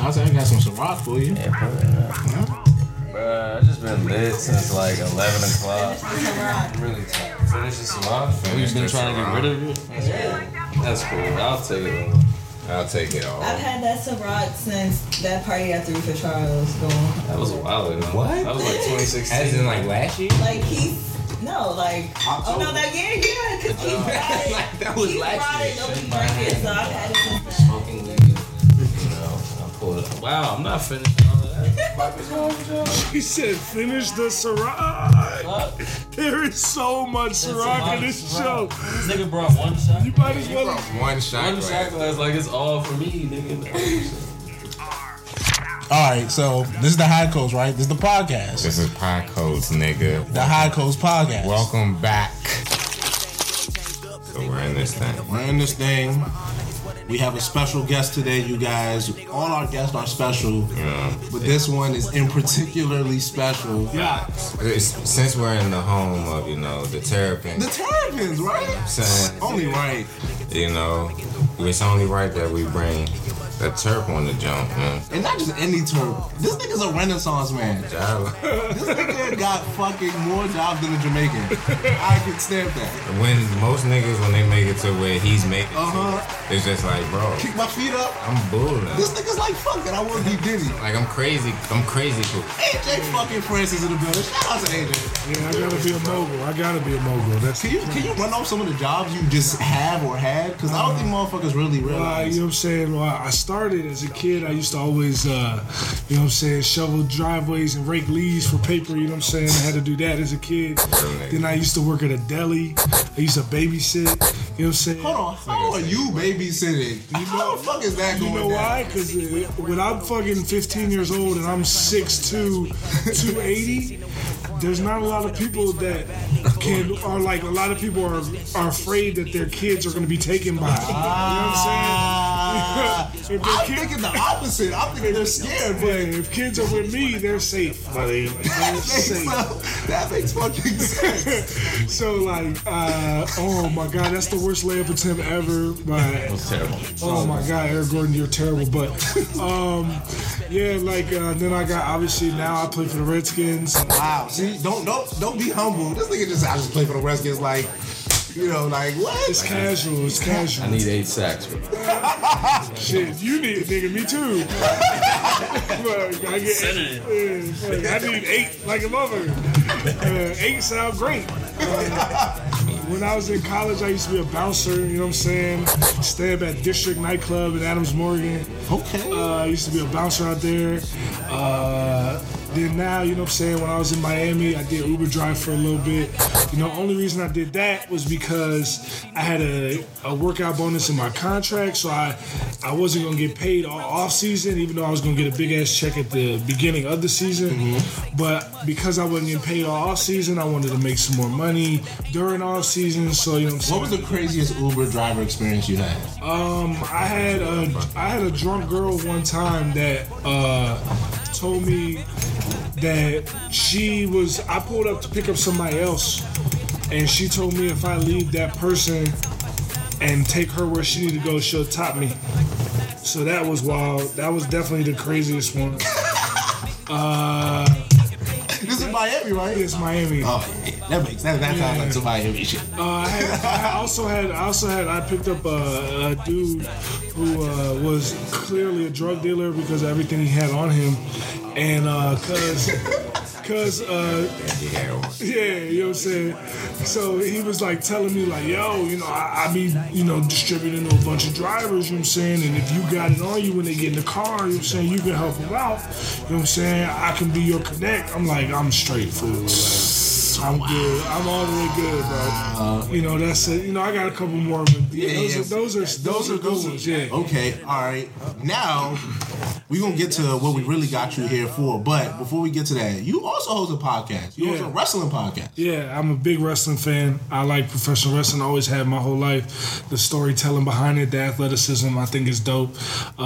Chauncey, I got some Ciroc for you. Yeah, put it up. Bruh, I just been lit since like 11 o'clock. I'm really tired. Finish this off. We've been trying to get rid of it. That's cool. I'll take it. I'll take it all. I've had that Ciroc since that party I threw for Charles going. That was a while ago. What? That was like 2016. As in like last year? Like he's no, like oh no, that year, yeah, because he brought it. Like, that was he last brought year. it, nobody drank it, so I've had it Wow, I'm not finished all of that. What is wrong with y'all? He said, finish the Ciroc. There is so much Ciroc in this show. This nigga brought one shot. You might as You well. brought one shot One glass. shot glass like it's all for me, nigga. All right, so this is the High Coast, right? This is the podcast. This is High Codes, nigga. The High Coast podcast. Welcome back. So we're in this thing. We're in this thing. We have a special guest today, you guys. All our guests are special, Yeah. but this one is in particularly special. Yeah. It's- Since we're in the home of, you know, the terrapins. The Terrapins, right? saying, Only right. you know, it's only right that we bring the Terp on the jump, man. And not just any terp. This nigga's a renaissance man. Java. This nigga got fucking more jobs than a Jamaican. I can stamp that. When most niggas, when they make it to where he's making Uh-huh. it, it's just like, bro, Kick my feet up. I'm bullying. This nigga's like, fuck it, I want to be Diddy. Like, I'm crazy. I'm crazy cool. AJ fucking Francis in the building. Shout out to AJ. Yeah, I gotta be a mogul. I gotta be a mogul. That's Can you can you run off some of the jobs you just have or had? Because I don't think motherfuckers really Uh, realize. you know what I'm saying? Well, I started as a kid. I used to always, uh, you know what I'm saying, shovel driveways and rake leaves for paper. You know what I'm saying? I had to do that as a kid. Then I used to work at a deli. I used to babysit. You know what I'm saying? Hold on, how are you babysitting? How the fuck is that going You know why? Because when I'm fucking 15 years old and I'm 6'2", 280, there's not a lot of people that can, are like, a lot of people are, are afraid that their kids are going to be taken by. You know what I'm saying? If their I'm kid- thinking the opposite. I'm thinking they're scared, but if kids are with me, they're safe, buddy. They're that makes, safe. so- that makes fucking sense. So like, uh, oh my god, that's the worst layup attempt ever. But was terrible. oh my god, Eric Gordon, you're terrible. But um, yeah, like uh, then I got obviously now I play for the Redskins. Wow. See, don't don't don't be humble. This nigga just I just play for the Redskins like, you know, like what? It's casual. It's casual. I need eight sacks. Bro. Shit, you need it, nigga, me too. Look, I get eight, I need eight like a mother. Uh, eight sound great. Uh, when I was in college, I used to be a bouncer. You know what I'm saying? Stay up at District Nightclub in Adams Morgan. Okay. Uh, I used to be a bouncer out there. Uh, then now, you know what I'm saying, when I was in Miami, I did Uber drive for a little bit. You know, only reason I did that was because I had a, a workout bonus in my contract, so I I wasn't gonna get paid all off season, even though I was gonna get a big ass check at the beginning of the season. But because I wasn't getting paid all off season, I wanted to make some more money during off season. So you know what I'm saying. What was the craziest Uber driver experience you had? Um, I had a I had a drunk girl one time that uh, told me that she was. I pulled up to pick up somebody else, and she told me if I leave that person and take her where she need to go, she'll top me. So that was wild. That was definitely the craziest one. Uh, This is Miami, right? it's Miami. Oh, yeah, that makes that, that sounds like some Miami shit. Uh, I, had, I also had, I also had, I picked up a, a dude who uh, was clearly a drug dealer because of everything he had on him, and uh, cause, cause, uh, yeah, you know what I'm saying. So he was like telling me like, yo, you know, I, I be, you know, distributing to a bunch of drivers, you know what I'm saying, and if you got it on you when they get in the car, you know what I'm saying, you can help them out, you know what I'm saying. I can be your connect. I'm like, I'm straight fool. Like, I'm good. I'm all the way good, bro. you know, that's it. You know, I got a couple more. But yeah, those, yeah. Are, those are those are good ones. Yeah. Okay, all right. Now we're gonna get to what we really got you here for. But before we get to that, you also host a podcast. You host a wrestling podcast. Yeah, I'm a big wrestling fan. I like professional wrestling. I Always had my whole life. The storytelling behind it, the athleticism, I think is dope. Uh,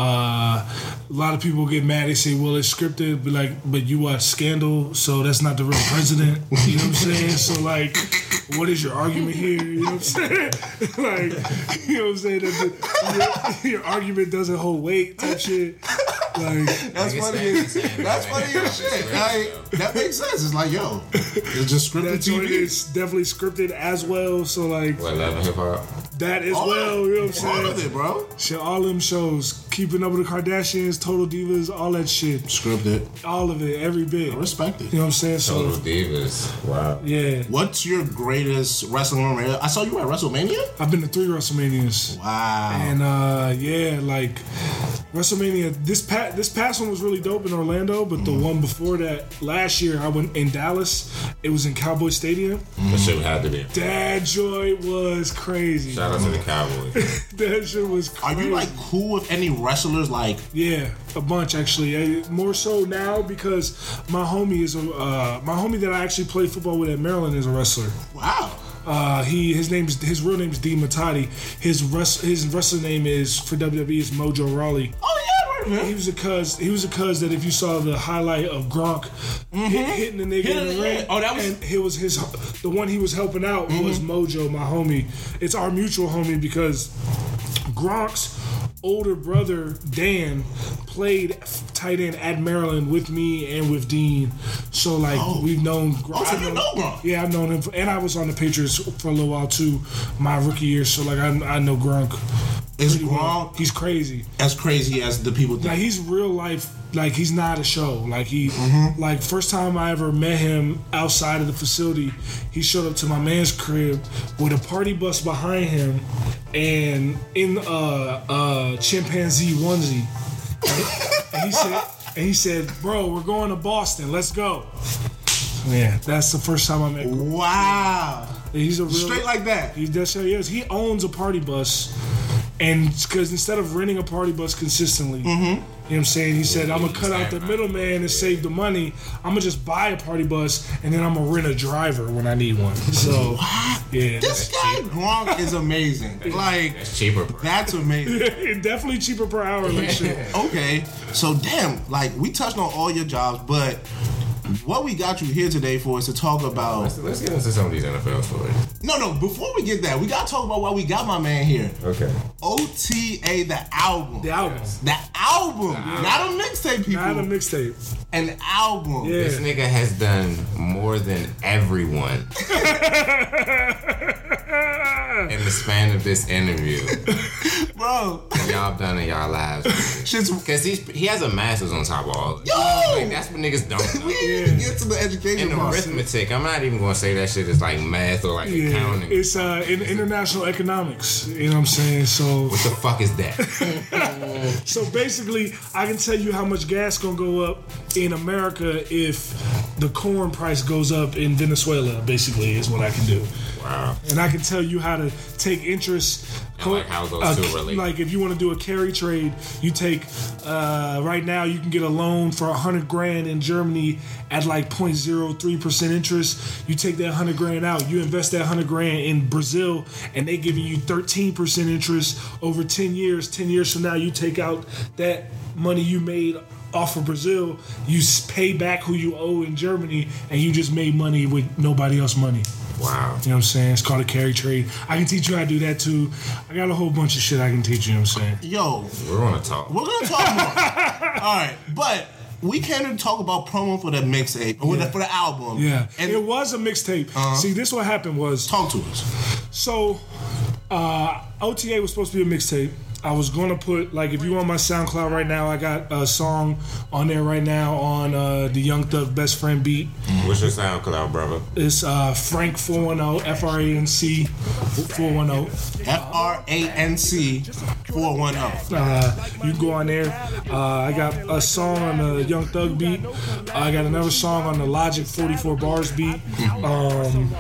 a lot of people get mad. They say, "Well, it's scripted," but like, but you watch Scandal, so that's not the real president. You know what I'm saying? So like, what is your argument here? You know what I'm saying? like, you know what I'm saying? That the, your, your argument doesn't hold weight, type shit. Like That's Niggas funny. saying as- That's funny as shit. Like, that makes sense. It's like, yo, it's just scripted that TV. is definitely scripted as well. So like What, love hip hop? That as All well. of- You know what I'm All saying? of it, bro. Shit, all them shows, Keeping Up with the Kardashians, Total Divas, all that shit, Scripted. all of it, every bit. I You respect it. know what I'm saying? So Total Divas. Wow. yeah, What's your greatest wrestling memory? I saw you at WrestleMania. I've been to three WrestleManias. Wow. And uh, yeah, like WrestleMania. This past this past one was really dope in Orlando, but the one before that last year I went in Dallas. It was in Cowboy Stadium. That shit had to be. That joy was crazy. Shout out to the Cowboys. That shit was Are you like cool with any wrestlers? Like, Yeah, a bunch actually. More so now because my homie is a uh, my homie that I actually played football with at Maryland is a wrestler. wow. Uh, he his name's his real name is Dean Muhtadi. His rest, his wrestling name is for WWE is Mojo Rawley. Oh yeah, right, man. He was a cuz he was a cuz that if you saw the highlight of Gronk hit, hitting the nigga Hitting in the ring. Oh, that was- and it was his the one he was helping out was Mojo, my homie. It's our mutual homie because Gronk's older brother Dan played tight end at Maryland with me and with Dean. So like Oh. we've known. Oh, so I've you known- know Gronk. Yeah, I've known him, and I was on the Patriots for a little while too, my rookie year. So like I, I know Gronk. Is pretty well. Gronk He's crazy. as crazy as the people Like he's real life. Like he's not a show. Like he, Mm-hmm. like first time I ever met him outside of the facility, he showed up to my man's crib with a party bus behind him, and in a uh, chimpanzee onesie. and he said, and he said, "Bro, we're going to Boston. Let's go." Yeah, that's the first time I met. him. Wow. He's a real Straight like that. he he is. He owns a party bus, and because instead of renting a party bus consistently, Mm-hmm. you know what I'm saying, he said, "I'm gonna cut out the middleman and save the money. I'm gonna just buy a party bus, and then I'm gonna rent a driver when I need one." So, yeah, This guy Gronk is amazing. Like, It's cheaper. that's amazing. definitely cheaper per hour. Like shit. Okay, so damn, like we touched on all your jobs, but what we got you here today for is to talk about. Let's, let's get into some of these NFL stories. No, no. Before we get that, we gotta talk about why we got my man here. Okay. OTA, the album. The album, The album, not a mixtape, people. not a mixtape. An album. Yeah. This nigga has done more than everyone in the span of this interview. bro. Y'all done in y'all lives. Shit's. Cause he's he has a master's on top of all of. Yo! Like, that's what niggas don't We know. even get to the education And part. arithmetic, I'm not even gonna say that shit is like math or like Yeah, accounting. it's uh, in international economics. You know what I'm saying? So, What the fuck is that? So basically, I can tell you how much gas gonna go up in America if the corn price goes up in Venezuela. Basically, is what I can do, Wow. and I can tell you how to take interest. And, like, how those uh, two relate. Like if you want to do a carry trade, you take uh, right now you can get a loan for a hundred grand in Germany at like 0.03 percent interest. You take that hundred grand out, you invest that hundred grand in Brazil, and they giving you 13 percent interest over 10 years. 10 years from now, you take out that money you made off of Brazil, you pay back who you owe in Germany, and you just made money with nobody else money. Wow. You know what I'm saying? It's called a carry trade. I can teach you how to do that too. I got a whole bunch of shit I can teach you. You know what I'm saying? Yo, We're gonna talk. we're gonna talk more. All right, but we came to talk about promo for the mixtape or Yeah. for the album. Yeah, and it was a mixtape. See, this what happened was talk to us. so uh, OTA was supposed to be a mixtape. I was gonna put like if you on my SoundCloud right now, I got a song on there right now on uh, the Young Thug Best Friend beat. What's your SoundCloud, brother? It's uh, Frank four one zero F R A N C four one zero. F R A N C four one zero. Uh, you can go on there. Uh, I got a song on the Young Thug beat. I got another song on the Logic 44 bars beat. Um,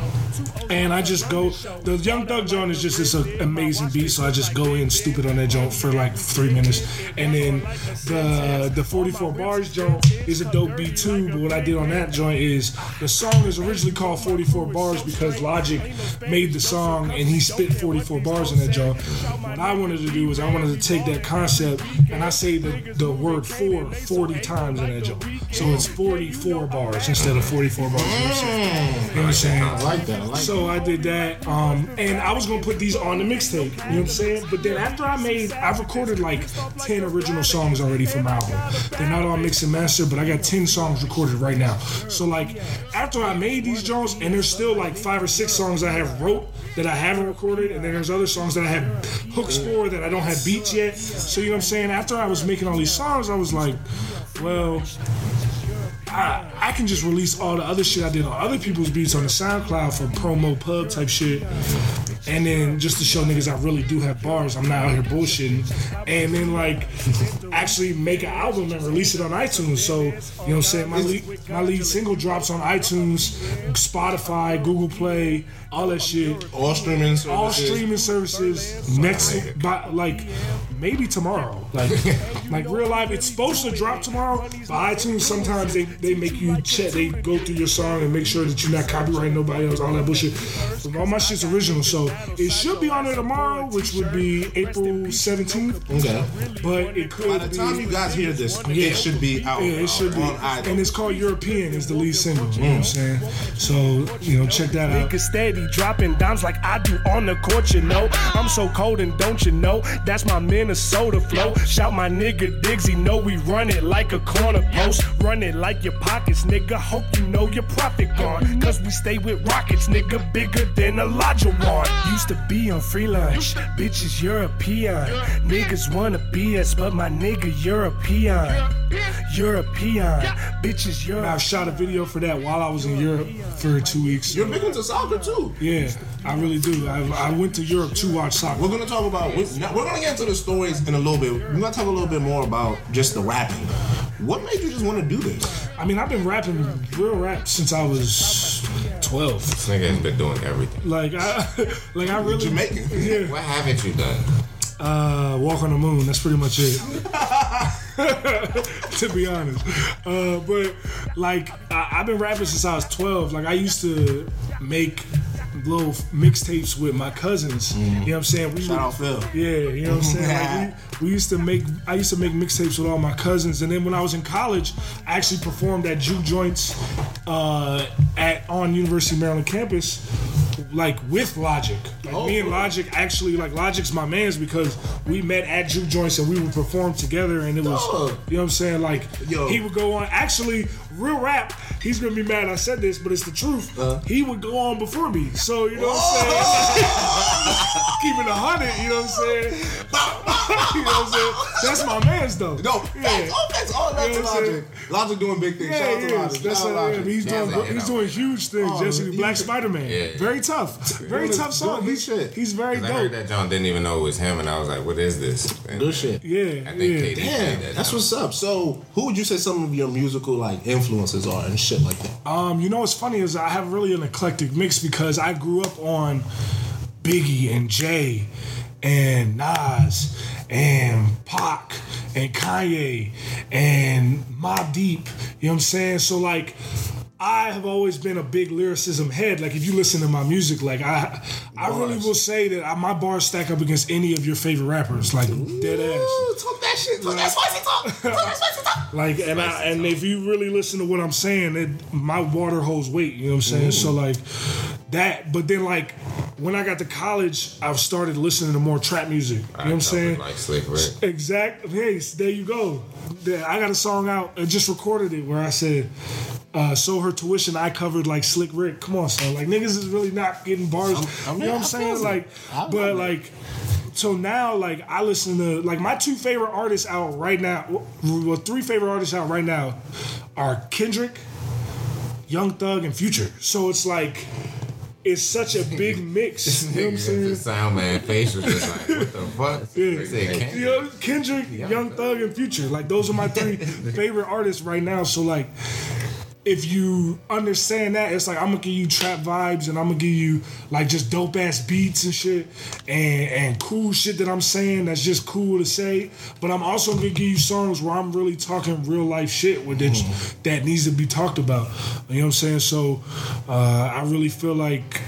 and I just go. The Young Thug joint is just this amazing beat, so I just go in stupid on that joint for like three minutes. And then the the 44 bars joint is a dope beat too. But what I did on that joint is the song is originally called 44 bars because Logic made the song and he spit 44 bars in that joint. What I wanted to do is I wanted to take that concept and I say the, the word four 40 times in that joint. So it's 44 bars instead of 44 bars. You know what I'm saying? What I'm saying? So I did that, um, and I was gonna put these on the mixtape. You know what I'm saying? But then after I made, I've recorded like ten original songs already for my album. They're not all mixed and mastered, but I got ten songs recorded right now. So like after I made these songs, and there's still like five or six songs I have wrote that I haven't recorded, and then there's other songs that I have hooks for that I don't have beats yet. So you know what I'm saying? After I was making all these songs, I was like, well. I, can just release all the other shit I did on other people's beats on the SoundCloud for promo pub type shit. And then just to show niggas I really do have bars, I'm not out here bullshitting. And then like actually make an album and release it on iTunes. So, you know what I'm saying? My lead, my lead single drops on iTunes, Spotify, Google Play, all that shit. All streaming services. All streaming services next, by, like maybe tomorrow. Like, like real life, it's supposed to drop tomorrow. But iTunes sometimes they, they make you check, they go through your song and make sure that you're not copyrighting nobody else, all that bullshit. But all my shit's original, so it should be on there tomorrow, which would be April 17th. Okay. But it could By the be. time you guys hear this, Yeah. it should be out. Yeah, it should be. on. And it's called European, is the lead single. You know what I'm saying? So, you know, check that out. Nigga steady dropping dimes like I do on the court, you know. I'm so cold and don't you know? That's my Minnesota flow. Shout my nigga Diggsy, know we run it like a corner post. Run it like your pockets, nigga. Hope you know your profit gone. Cause we stay with rockets, nigga. Bigger than Elijah one. Used to be on free lunch, bitches European. Niggas wanna be us, but my nigga European. European, bitches European. I shot a video for that while I was in Europe for two weeks. You're big into soccer too. Yeah, I really do. I, I went to Europe to watch soccer. We're gonna talk about. We're, we're gonna get into the stories in a little bit. We're gonna talk a little bit more about just the rapping. What made you just want to do this? I mean, I've been rapping real rap since I was 12. This nigga has been doing everything. Like I, like I really. Jamaican. Yeah. What haven't you done? Uh, walk on the moon. That's pretty much it. to be honest, uh, but like I, I've been rapping since I was 12. Like I used to make little mixtapes with my cousins. You know what I'm saying? We Shout would- out Phil. Yeah, you know what I'm saying? Like we, we used to make I used to make mixtapes with all my cousins and then when I was in college, I actually performed at juke joints uh, at on University of Maryland campus like with Logic. Like me and Logic actually like Logic's my man's because we met at juke joints and we would perform together and it was you know what I'm saying? Like Yo. he would go on actually real rap, he's gonna be mad I said this, but it's the truth. Uh. He would go on before me. So you know what I'm saying? Keeping a hundred, you know what I'm saying? you know what I'm saying? That's my man's though. No, facts, all facts, all that You know what I'm Logic. Logic doing big things. Yeah, Shout out to. Logic. That's Shout out how- Logic. he's doing Yeah, he's doing huge things. Oh, Jesse, he- Black Spider Man, Yeah. very tough, very Doing tough song. He's, his shit. he's very 'Cause I heard that John didn't even know it was him, and I was like, "What is this?" And Good shit. Yeah, I think yeah. KD Damn, that. that's what's up. So, who would you say some of your musical like influences are and shit like that? Um, you know what's funny is I have really an eclectic mix because I grew up on Biggie and Jay and Nas and Pac and Kanye and Mobb Deep. You know what I'm saying? So like I have always been a big lyricism head. Like if you listen to my music, like I, I really will say that I, my bars stack up against any of your favorite rappers, like dead ass. Talk that shit. Talk that spicy talk. Talk that spicy talk. Like and I and if you really listen to what I'm saying, it my water holds weight. You know what I'm saying? So like that. But then like when I got to college, I've started listening to more trap music. You know what I'm saying? Like Slick Rick. Exact. Hey, there you go. I got a song out. I just recorded it where I said, uh, "So her tuition, I covered like Slick Rick." Come on, son. Like niggas is really not getting bars. I'm- you know what I'm saying? Like. But like. So now, like, I listen to like my two favorite artists out right now. Well, three favorite artists out right now are Kendrick, Young Thug, and Future. So it's like, it's such a big mix. you know what I'm saying? The sound man face was just like, "What the fuck?" Yeah. They said, "Can't You know, Kendrick, Young Thug, and Future. Like those are my three favorite artists right now. So like, if you understand that, it's like I'm gonna give you trap vibes and I'm gonna give you like just dope ass beats and shit and and cool shit that I'm saying that's just cool to say. But I'm also gonna give you songs where I'm really talking real life shit with that that needs to be talked about. You know what I'm saying? So uh, I really feel like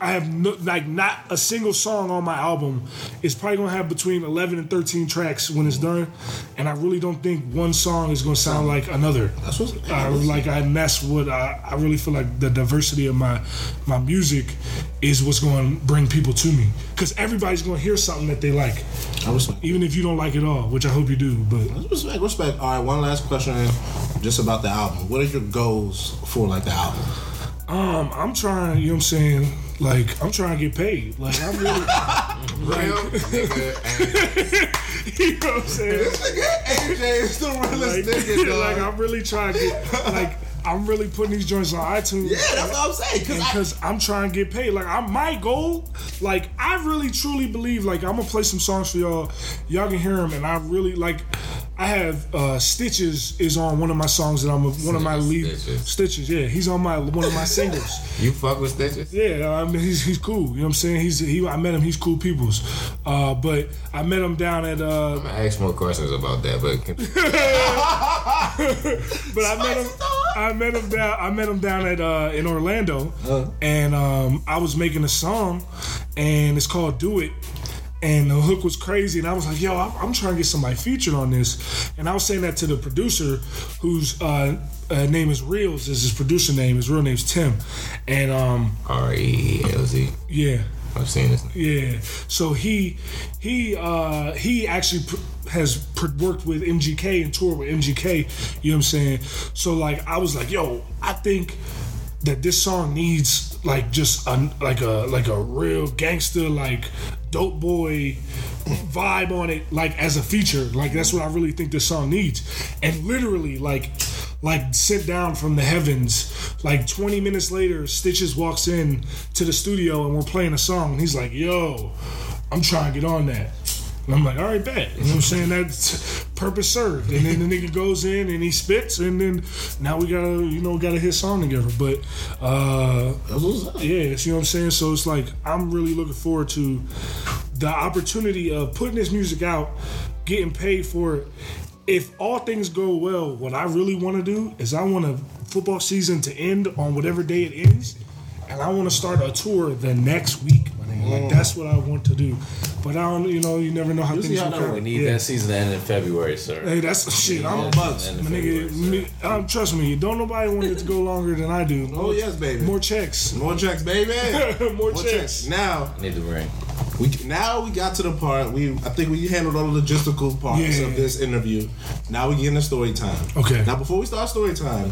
I have no, like not a single song on my album is probably gonna have between 11 and 13 tracks when it's done, and I really don't think one song is gonna sound like another. That's what's I, like I and that's what I, I really feel like the diversity of my my music is what's going to bring people to me because everybody's going to hear something that they like, I respect. even if you don't like it all, which I hope you do. But Respect, respect. All right, one last question, just about the album. What are your goals for like the album? um, I'm trying, you know what I'm saying? Like I'm trying to get paid. Like I'm really, Real nigga, you know what I'm saying? AJ is the realest Like, like I'm really trying to get like I'm really putting these joints on iTunes. Yeah, that's what I'm saying. Cause I, because I'm trying to get paid. Like I'm my goal. Like I really truly believe. Like I'm gonna play some songs for y'all. Y'all can hear them, and I really like. I have uh, Stitches is on one of my songs that I'm a, one of my lead Stitches. Stitches. Yeah, he's on my one of my singles. you fuck with stitches? Yeah, I mean he's he's cool. You know what I'm saying? He's he. I met him. He's cool peoples. Uh, but I met him down at. Uh, I'm gonna ask more questions about that, but but I met him. I met him down. I met him down at uh, in Orlando, and um, I was making a song, and it's called "Do It." And the hook was crazy, and I was like, "Yo, I'm, I'm trying to get somebody featured on this." And I was saying that to the producer, whose uh, uh, name is Reelz, is his producer name. His real name's Tim, and um, R E E L Z. yeah, I've seen this. yeah. So he he uh he actually pr- has pr- worked with MGK and toured with MGK. You know what I'm saying? So like I was like, yo, I think that this song needs like just a like a like a real gangster like dope boy vibe on it like as a feature. Like that's what i really think this song needs. And literally like like sent down from the heavens. Like 20 minutes later stitches walks in to the studio and we're playing a song. And he's like yo i'm trying to get on that and i'm like all right bet you know what i'm saying that's purpose served and then the nigga goes in and he spits and then now we gotta you know gotta hit song together but uh that's what's up. yeah, you know what I'm saying? So it's like I'm really looking forward to the opportunity of putting this music out, getting paid for it. If all things go well, what I really want to do is I want a football season to end on whatever day it ends, and I want to start a tour the next week. my nigga. Like that's what I want to do. But I don't, you know, you never know how You'll see things how work that We need Yeah. that season to end in February, sir. Hey, that's shit. I'm Yeah, bucks. my nigga. sir. Me, um, trust me, don't nobody want it to go longer than I do. Oh yes, baby. More checks. More checks, baby. More, More checks. checks. Now Need the ring. we now we got to the part we I think we handled all the logistical parts Yeah. of this interview. Now we get into story time. Okay. Now before we start story time,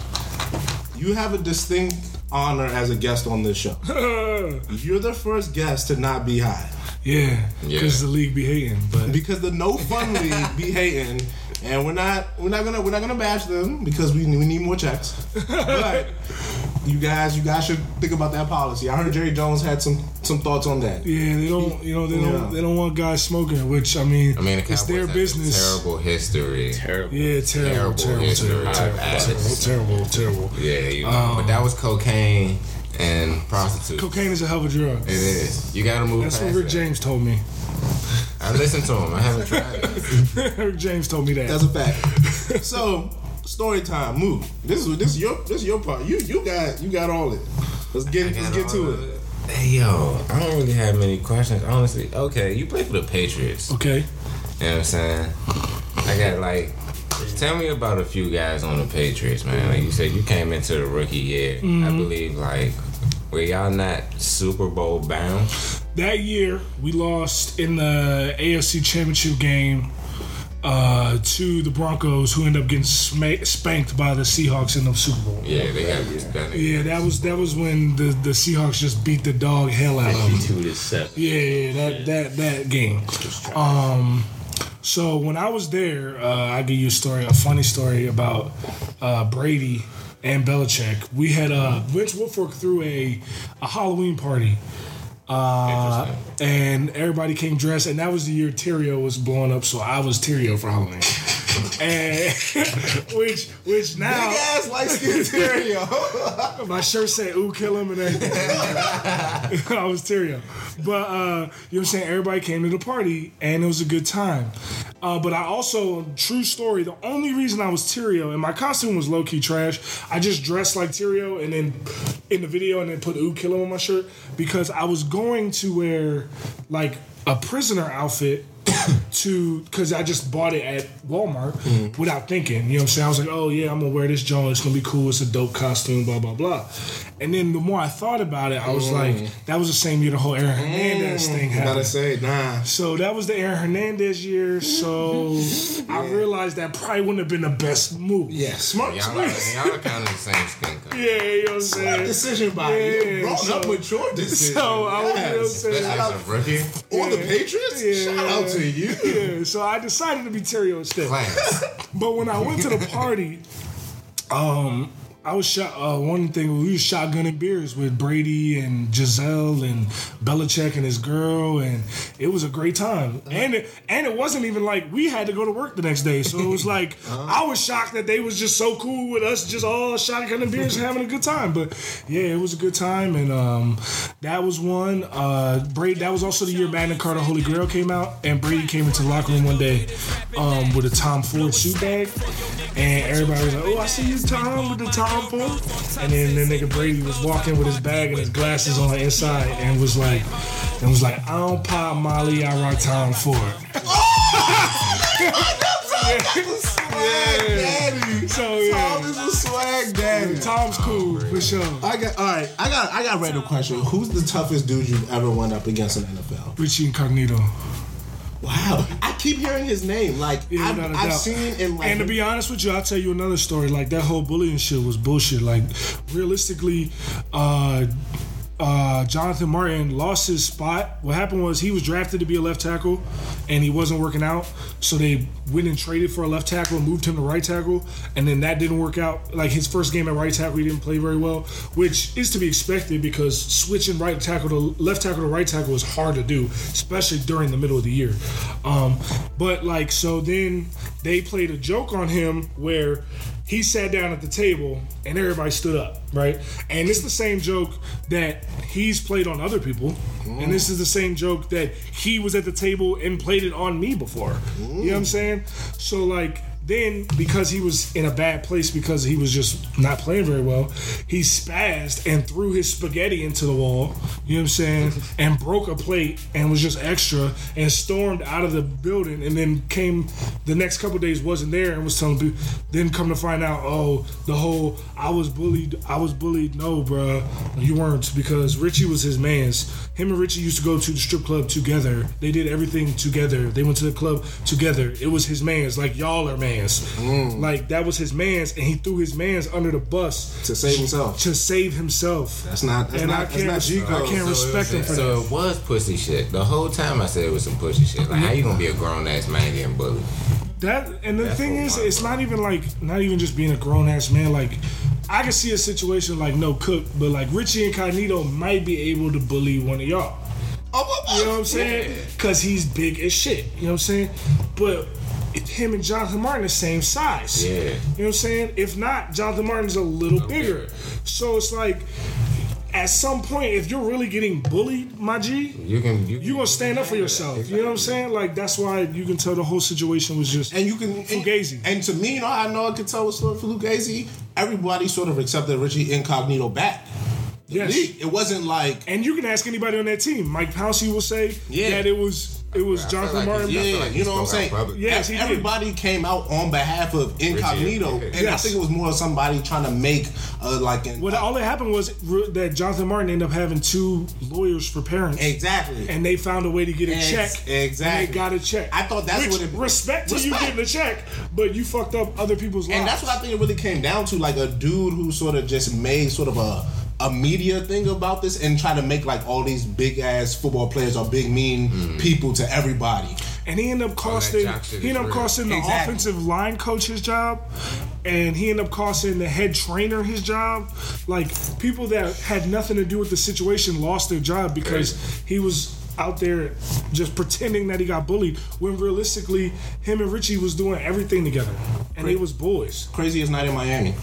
you have a distinct honor as a guest on this show. You're the first guest to not be high. Yeah, Yeah. because the league be hating. But because the no fun league be hating, and we're not we're not gonna we're not gonna bash them because we we need more checks. But you guys you guys should think about that policy. I heard Jerry Jones had some some thoughts on that. yeah, they don't. You know, they Yeah. don't. They don't want guys smoking. Which I mean, I mean, the it's their have a business. Terrible history. Terrible. Yeah, terrible, Terrible terrible, history. terrible, terrible, terrible, terrible, terrible. Yeah, you know. Um, but that was cocaine and prostitutes. Cocaine is a hell of a drug. It is. You gotta move That's past what Rick that. James told me. I listened to him. I haven't tried it. Rick James told me that. That's a fact. so story time, move. This is this is your this is your part. You you got you got all it. Let's get let's get to it. Hey yo, I don't really have many questions, honestly. Okay, you play for the Patriots. okay. You know what I'm saying? I got like, tell me about a few guys on the Patriots, man. Like you said, you came into the rookie year. I mm-hmm. believe like, were y'all not Super Bowl bound? That year we lost in the AFC Championship game uh, to the Broncos, who end up getting sma- spanked by the Seahawks in the Super Bowl. Yeah, they got this done. Yeah, that was that was when the, the Seahawks just beat the dog hell out of them. Two to seven. Yeah, yeah, that that that game. Um, so when I was there, uh, I give you a story, a funny story about uh, Brady and Belichick. We had uh, Vince Wilfork threw a a Halloween party. Uh, and everybody came dressed, and that was the year Terrio was blowing up, so I was Terrio for Halloween. And which which Big now ass light skin Terrio. my shirt said "Ooh, kill him" and then I was Terrio, but uh, you know what I'm saying. Everybody came to the party and it was a good time. Uh, but I also, true story, the only reason I was Terrio and my costume was low key trash. I just dressed like Terrio and then in the video and then put "Ooh, kill him" on my shirt because I was going to wear like a prisoner outfit to because I just bought it at Walmart mm. without thinking. You know what I'm saying? I was like, oh yeah, I'm gonna wear this joint. It's gonna be cool. It's a dope costume. Blah blah blah. And then the more I thought about it, I was like, mm. that was the same year the whole Aaron mm. Hernandez thing happened. Gotta say, nah. So that was the Aaron Hernandez year. So I realized that probably wouldn't have been the best move. Yeah, smart. Y'all, smart. y'all are kind of the same skin color. Yeah, you know what I'm Smart saying. decision by you. Yeah, You're grown so- up with your decision. So I was, you know what I'm Yes. saying. As a rookie, On the Patriots? Yeah. Shout out to you. Yeah, so I decided to be Terrio instead. class. But when I went to the party, um, I was shot. Uh, one thing we was shotgunning beers with Brady and Gisele and Belichick and his girl, and it was a great time. And it, and it wasn't even like we had to go to work the next day, so it was like I was shocked that they was just so cool with us, just all shotgunning beers and having a good time. But yeah, it was a good time, and um, that was one. Uh, Brady. That was also the year Magna Carta Holy Grail came out, and Brady came into the locker room one day um, with a Tom Ford suit bag, and everybody was like, "Oh, I see you, Tom, with the Tom Ford." And then the nigga Brady was walking with his bag and his glasses on the inside, and was like, and was like, "I don't pop Molly, I rock Tom Ford." Oh! Swag daddy. So Tom yeah, is a swag daddy. Tom's cool for sure. I got all right. I got I got a random question. Who's the toughest dude you've ever went up against in the NFL? Richie Incognito. Wow, I keep hearing his name. Like Yeah, I've, I've seen in like and to be honest with you, I'll tell you another story. Like that whole bullying shit was bullshit. Like realistically, uh uh, Jonathan Martin lost his spot. What happened was he was drafted to be a left tackle, and he wasn't working out. So they went and traded for a left tackle, moved him to right tackle, and then that didn't work out. Like his first game at right tackle, he didn't play very well, which is to be expected because switching right tackle to left tackle to right tackle is hard to do, especially during the middle of the year. Um, but like so, then they played a joke on him where he sat down at the table and everybody stood up, right? And it's the same joke that he's played on other people, and this is the same joke that he was at the table and played it on me before. You know what I'm saying? So like then because he was in a bad place because he was just not playing very well, he spazzed and threw his spaghetti into the wall, you know what I'm saying, and broke a plate and was just extra and stormed out of the building and then came the next couple days wasn't there and was telling people then come to find out, oh, the whole I was bullied, I was bullied. No, bruh, you weren't because Richie was his man's. Him and Richie used to go to the strip club together. They did everything together. They went to the club together. It was his man's, like y'all are man's. Mm. Like that was his man's, and he threw his man's under the bus to save himself. to save himself. That's not. That's and not. I That's can't, not res- G I code. Can't respect him for So that. it was pussy shit. The whole time I said it was some pussy shit. Like, how you gonna be a grown ass man getting bullied? That and the That's thing is, it's not even like not even just being a grown ass man. Like I can see a situation like no cook, but like Richie Incognito might be able to bully one of y'all. Oh, oh, oh. You know what I'm saying? Because he's big as shit. You know what I'm saying? But him and Jonathan Martin the same size. Yeah. You know what I'm saying? If not, Jonathan Martin's a little bigger. So it's like, at some point, if you're really getting bullied, my G, You can you, you gonna stand up for yourself. You know what I'm saying? Like that's why you can tell the whole situation was just And you can Fugazi. And, to me, you know, I know I could tell with for Fugazi. Everybody sort of accepted Richie Incognito back. yes. It wasn't like And you can ask anybody on that team. Mike Pouncey will say Yeah. that it was it was I Jonathan like Martin. it's- I feel Yeah, like you know what I'm saying? public. Yes, he did. everybody came out on behalf of Incognito, Richie, and I think it was more of somebody trying to make uh, like an, What all that happened was re- that Jonathan Martin ended up having two lawyers for parents. exactly. and they found a way to get a Ex- check. exactly. And they got a check. I thought that's Which, what it- respect to you getting a check, but you fucked up other people's lives. and that's what I think it really came down to, like a dude who sort of just made sort of a a media thing about this and try to make like all these big ass football players or big mean Mm. people to everybody. And he ended up costing jock shit he ended up real. costing the Exactly. offensive line coach his job, and he ended up costing the head trainer his job. Like people that had nothing to do with the situation lost their job because he was out there just pretending that he got bullied when realistically him and Richie was doing everything together and they was boys. Craziest night in Miami.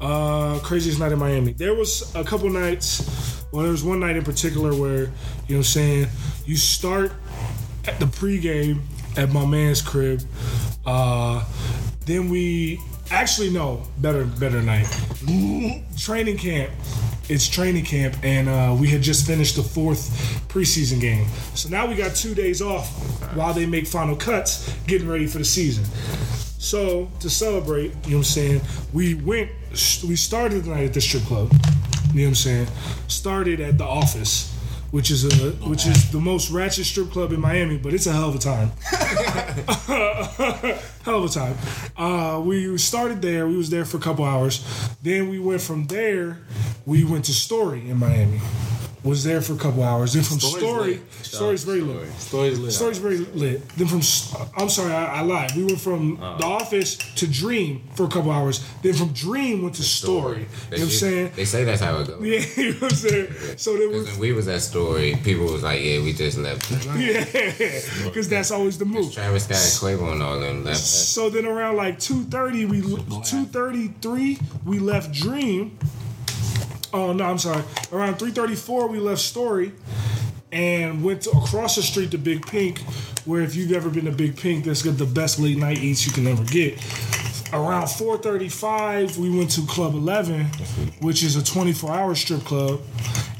Uh, craziest night in Miami. There was a couple nights. Well, there was one night in particular where you know what I'm saying. You start at the pregame at my man's crib. Uh, then we actually no better better night. Training camp. It's training camp, and uh, we had just finished the fourth preseason game. So now we got two days off while they make final cuts, getting ready for the season. So to celebrate, you know what I'm saying, we went, we started the night at the strip club. You know what I'm saying? Started at the office, which is a which is the most ratchet strip club in Miami, but it's a hell of a time. hell of a time. Uh, we started there. We was there for a couple hours. Then we went from there. We went to Story in Miami. Was there for a couple hours. Then from Story's Story, lit. Story's very lit. Stories lit. Story's very lit. Then from, I'm sorry, I, I lied. We went from Uh. the office to Dream for a couple hours. Then from Dream went to Story. You know what I'm saying? They say that's how it goes. Yeah, you know what I'm saying? So there was, When we was at story, people was like, "Yeah, we just left." yeah, because that's always the move. Travis Scott, and Quavo, and all them left. So then around like 2.30, we 2.33, we left Dream. Oh, no, I'm sorry. Around 3.34, we left Story and went to, across the street to Big Pink, where if you've ever been to Big Pink, that's got the best late night eats you can ever get. Around 4:35, we went to Club 11, which is a 24-hour strip club,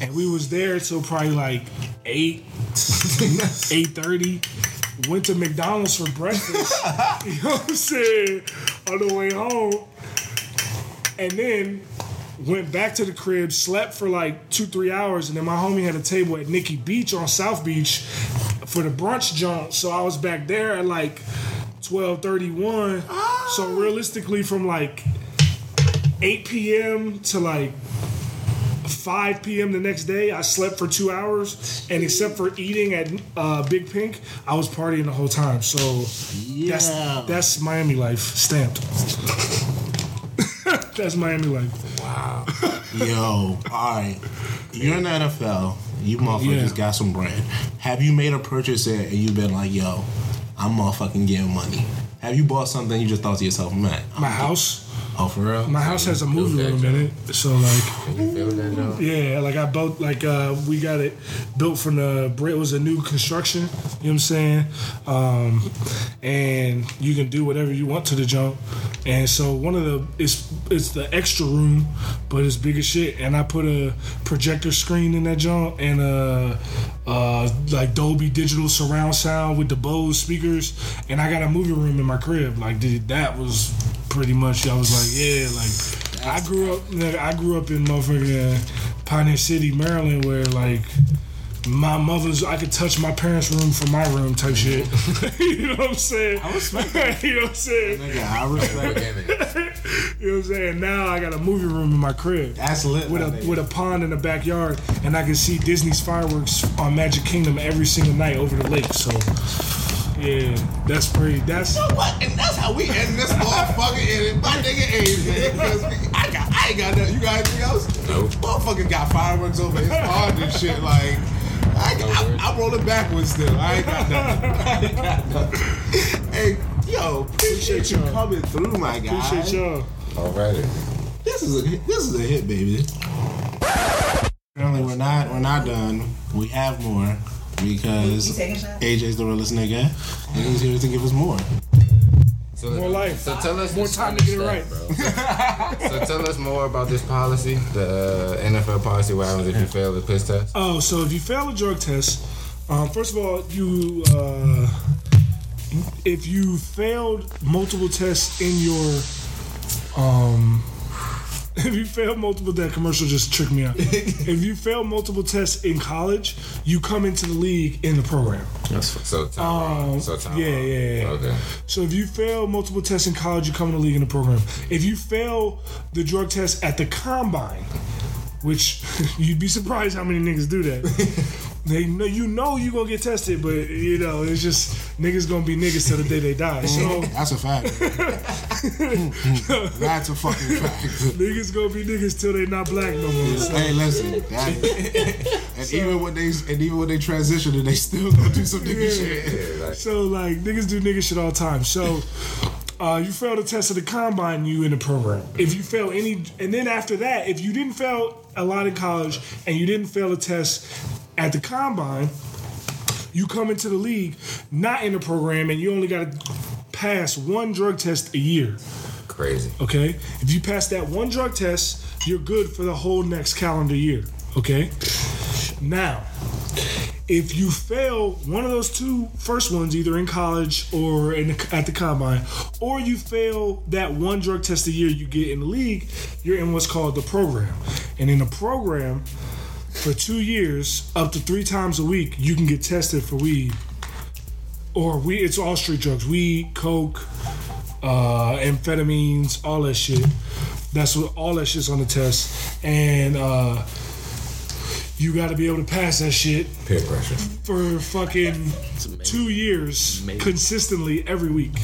and we was there till probably like 8, 8:30. Went to McDonald's for breakfast. you know what I'm saying? On the way home, and then went back to the crib, slept for like two, three hours, and then my homie had a table at Nikki Beach on South Beach for the brunch jump. So I was back there at like twelve thirty one. So realistically, from like eight p.m. to like. 5 p.m. the next day, I slept for two hours, and except for eating at uh, Big Pink, I was partying the whole time. So that's that's Miami life stamped. That's Miami life. Wow. Yo, alright. You're in the NFL. You motherfuckers Yeah. got some bread. Have you made a purchase there and you've been like, yo, I'm motherfucking getting money? Have you bought something you just thought to yourself, man? My house, Oh, for real? my house has a movie room in it, so like. Yeah, like I built, like uh, we got it built from the. It was a new construction. You know what I'm saying? Um, and you can do whatever you want to the jump. And so one of the it's it's the extra room, but it's big as shit. And I put a projector screen in that jump and a uh, like Dolby digital surround sound with the Bose speakers. And I got a movie room in my crib. Like dude, that was pretty much. I was like, yeah, like I grew up. nigga, I grew up in motherfucking Pioneer City, Maryland, where like my mother's. I could touch my parents' room from my room type shit. you know what I'm saying? I respect you know what I'm saying? Nigga, I respect You know what I'm saying? Now I got a movie room in my crib. That's lit. With a nigga. with a pond in the backyard, and I can see Disney's fireworks on Magic Kingdom every single night over the lake. So, yeah, that's pretty. That's You know what? And that's how we end this motherfucker in it. My nigga AJ. Because I got I ain't got nothing. You got anything else? Nope. Motherfucker got fireworks over his pond and shit. Like I, I, I'm rolling backwards still. I ain't got nothing. I ain't got nothing. Hey, yo, appreciate, Appreciate you y'all. coming through, my guy. appreciate y'all. Alrighty. This is a hit- this is a hit, baby. Apparently, we're not we're not done. We have more You because? AJ's the realest nigga, and he's here to give us more. So, More life. So tell us More time to get it right, bro. so tell us more about this policy, the uh, NFL policy. What happens if you fail the piss test? Oh, so if you fail a drug test, um, first of all, you uh, if you failed multiple tests in your um, if you fail multiple that commercial just tricked me out. if you fail multiple tests in college, you come into the league in the program. So time. Um, so time. yeah, yeah, yeah. Okay. So if you fail multiple tests in college, you come in the league in the program. If you fail the drug test at the combine, which you'd be surprised how many niggas do that. they know you know you gonna get tested, but you know it's just niggas gonna be niggas till the day they die. So That's a fact. That's a fucking fact. niggas gonna be niggas till they not black no more. So, Hey, listen, that, and even when they and even when they transition, and they still gonna do some nigga shit. so like niggas do nigga shit all the time. So uh, you fail the test of the combine, you in the program. If you fail any, and then after that, if you didn't fail a lot in college and you didn't fail a test at the combine, you come into the league not in the program, and you only got to pass one drug test a year. Crazy. Okay, if you pass that one drug test, you're good for the whole next calendar year. Okay, now if you fail one of those two first ones, either in college or in the, at the combine, or you fail that one drug test a year you get in the league, you're in what's called the program. And in the program, for two years, up to three times a week, you can get tested for weed. Or weed, it's all street drugs weed, coke, uh, amphetamines, all that shit. That's what all that shit's on the test. And uh, you got to be able to pass that shit Peer pressure. for fucking two years consistently every week.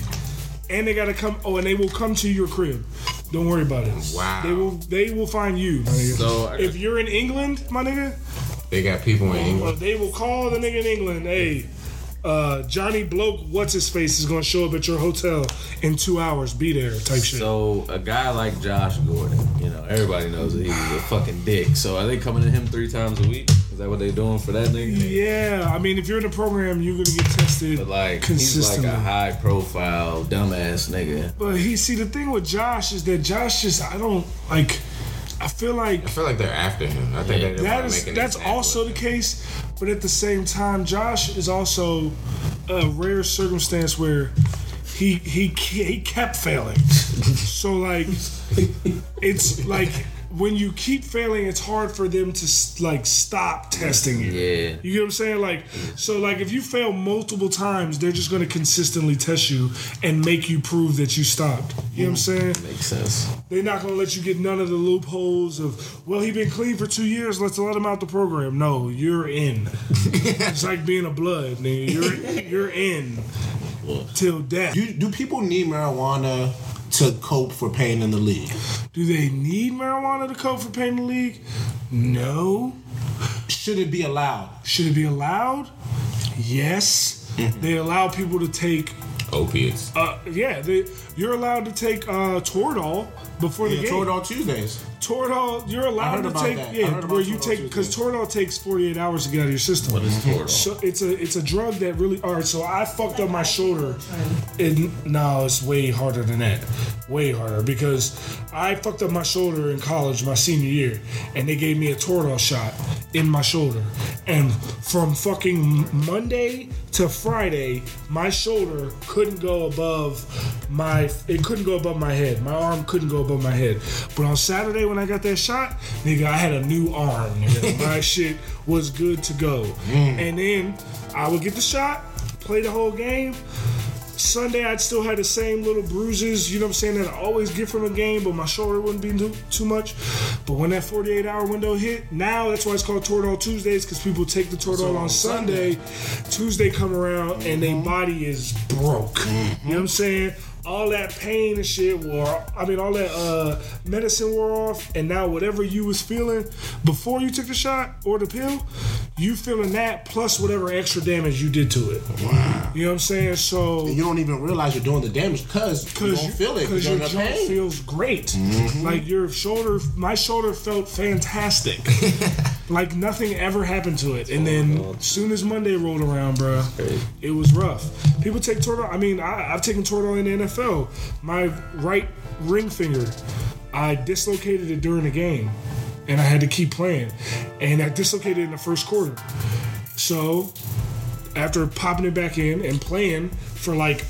And they gotta come. Oh, and they will come to your crib. Don't worry about it. Wow. They will. They will find you. My nigga. So, I- if you're in England, my nigga, They got people in uh, England. they will call the nigga in England. Hey, uh, Johnny Bloke, what's his face, is gonna show up at your hotel in two hours. Be there, type shit. So a guy like Josh Gordon, you know, everybody knows that he's a fucking dick. So are they coming to him three times a week? Is that what they're doing for that nigga? yeah, I mean, if you're in the program, you're gonna get tested But like he's like a high profile dumbass nigga. But he see the thing with Josh is that Josh just I don't like. I feel like I feel like they're after him. I think they just that want to is make an that's also the case, but at the same time, Josh is also a rare circumstance where he he he kept failing. so like, it's like when you keep failing, it's hard for them to like stop testing you. Yeah. You get what I'm saying? Like, so like if you fail multiple times, they're just gonna consistently test you and make you prove that you stopped. You know what I'm mm, saying? Makes sense. They're not gonna let you get none of the loopholes of, well, he been clean for two years, let's let him out the program. No, you're in. it's like being a blood, nigga. You're you're in till death. Do, do people need marijuana to cope for pain in the league? Do they need marijuana to cope for pain in the league? No. Should it be allowed? Should it be allowed? Yes. They allow people to take Opiates. uh yeah, they, you're allowed to take uh Toradol before the Yeah, game. Toradol Tuesdays. Toradol, you're allowed heard to about take that. I yeah, heard about where you Toradol take too, because yeah. Toradol takes 48 hours to get out of your system. What is Toradol? So it's a it's a drug that really. All right, so I fucked up my shoulder. And no, it's way harder than that. Way harder because I fucked up my shoulder in college my senior year, and they gave me a Toradol shot in my shoulder, and from fucking Monday to Friday, my shoulder couldn't go above my. It couldn't go above my head. My arm couldn't go above my head. But on Saturday when I got that shot, nigga, I had a new arm. Nigga. my shit was good to go. Mm. And then I would get the shot, play the whole game. Sunday, I'd still had the same little bruises, you know what I'm saying, that I always get from a game, but my shoulder wouldn't be too, too much. But when that 48 hour window hit, now that's why it's called Toradol Tuesdays, because people take the Toradol on Sunday. Tuesday come around and their mm-hmm. body is broke. You know what I'm saying? All that pain and shit wore. I mean, all that uh, medicine wore off, and now whatever you was feeling before you took the shot or the pill, you feeling that plus whatever extra damage you did to it. Wow. You know what I'm saying? So You don't even realize you're doing the damage because you don't you, feel it. because You your joint have pain. feels great. Like your shoulder, my shoulder felt fantastic. like nothing ever happened to it. And then soon as Monday rolled around, bro, it was rough. People take Toradol. I mean, I, I've taken Toradol in the NFL. My right ring finger, I dislocated it during the game, and I had to keep playing. And I dislocated it in the first quarter. So after popping it back in and playing for like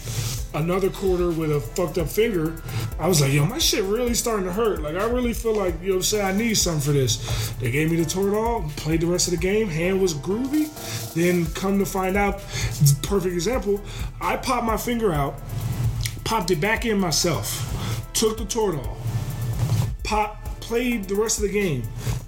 another quarter with a fucked up finger, I was like, yo, my shit really starting to hurt. Like, I really feel like, you know what I need something for this. They gave me the Toradol, played the rest of the game, hand was groovy. Then come to find out, perfect example, I popped my finger out, popped it back in myself, took the Toradol, pop, played the rest of the game.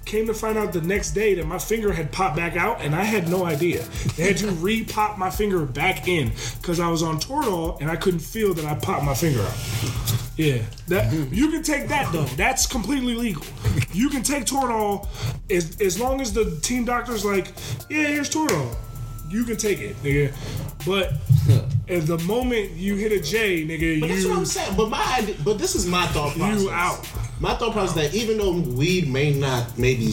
Came to find out the next day that my finger had popped back out, and I had no idea. They had to re-pop my finger back in because I was on Toradol and I couldn't feel that I popped my finger out. Yeah, that you can take that though. That's completely legal. You can take Toradol as as long as the team doctor's like, yeah, here's Toradol. You can take it, nigga. But at the moment you hit a J, nigga, But that's what I'm saying. But my but this is my thought process. You out. My thought process is that even though weed may not maybe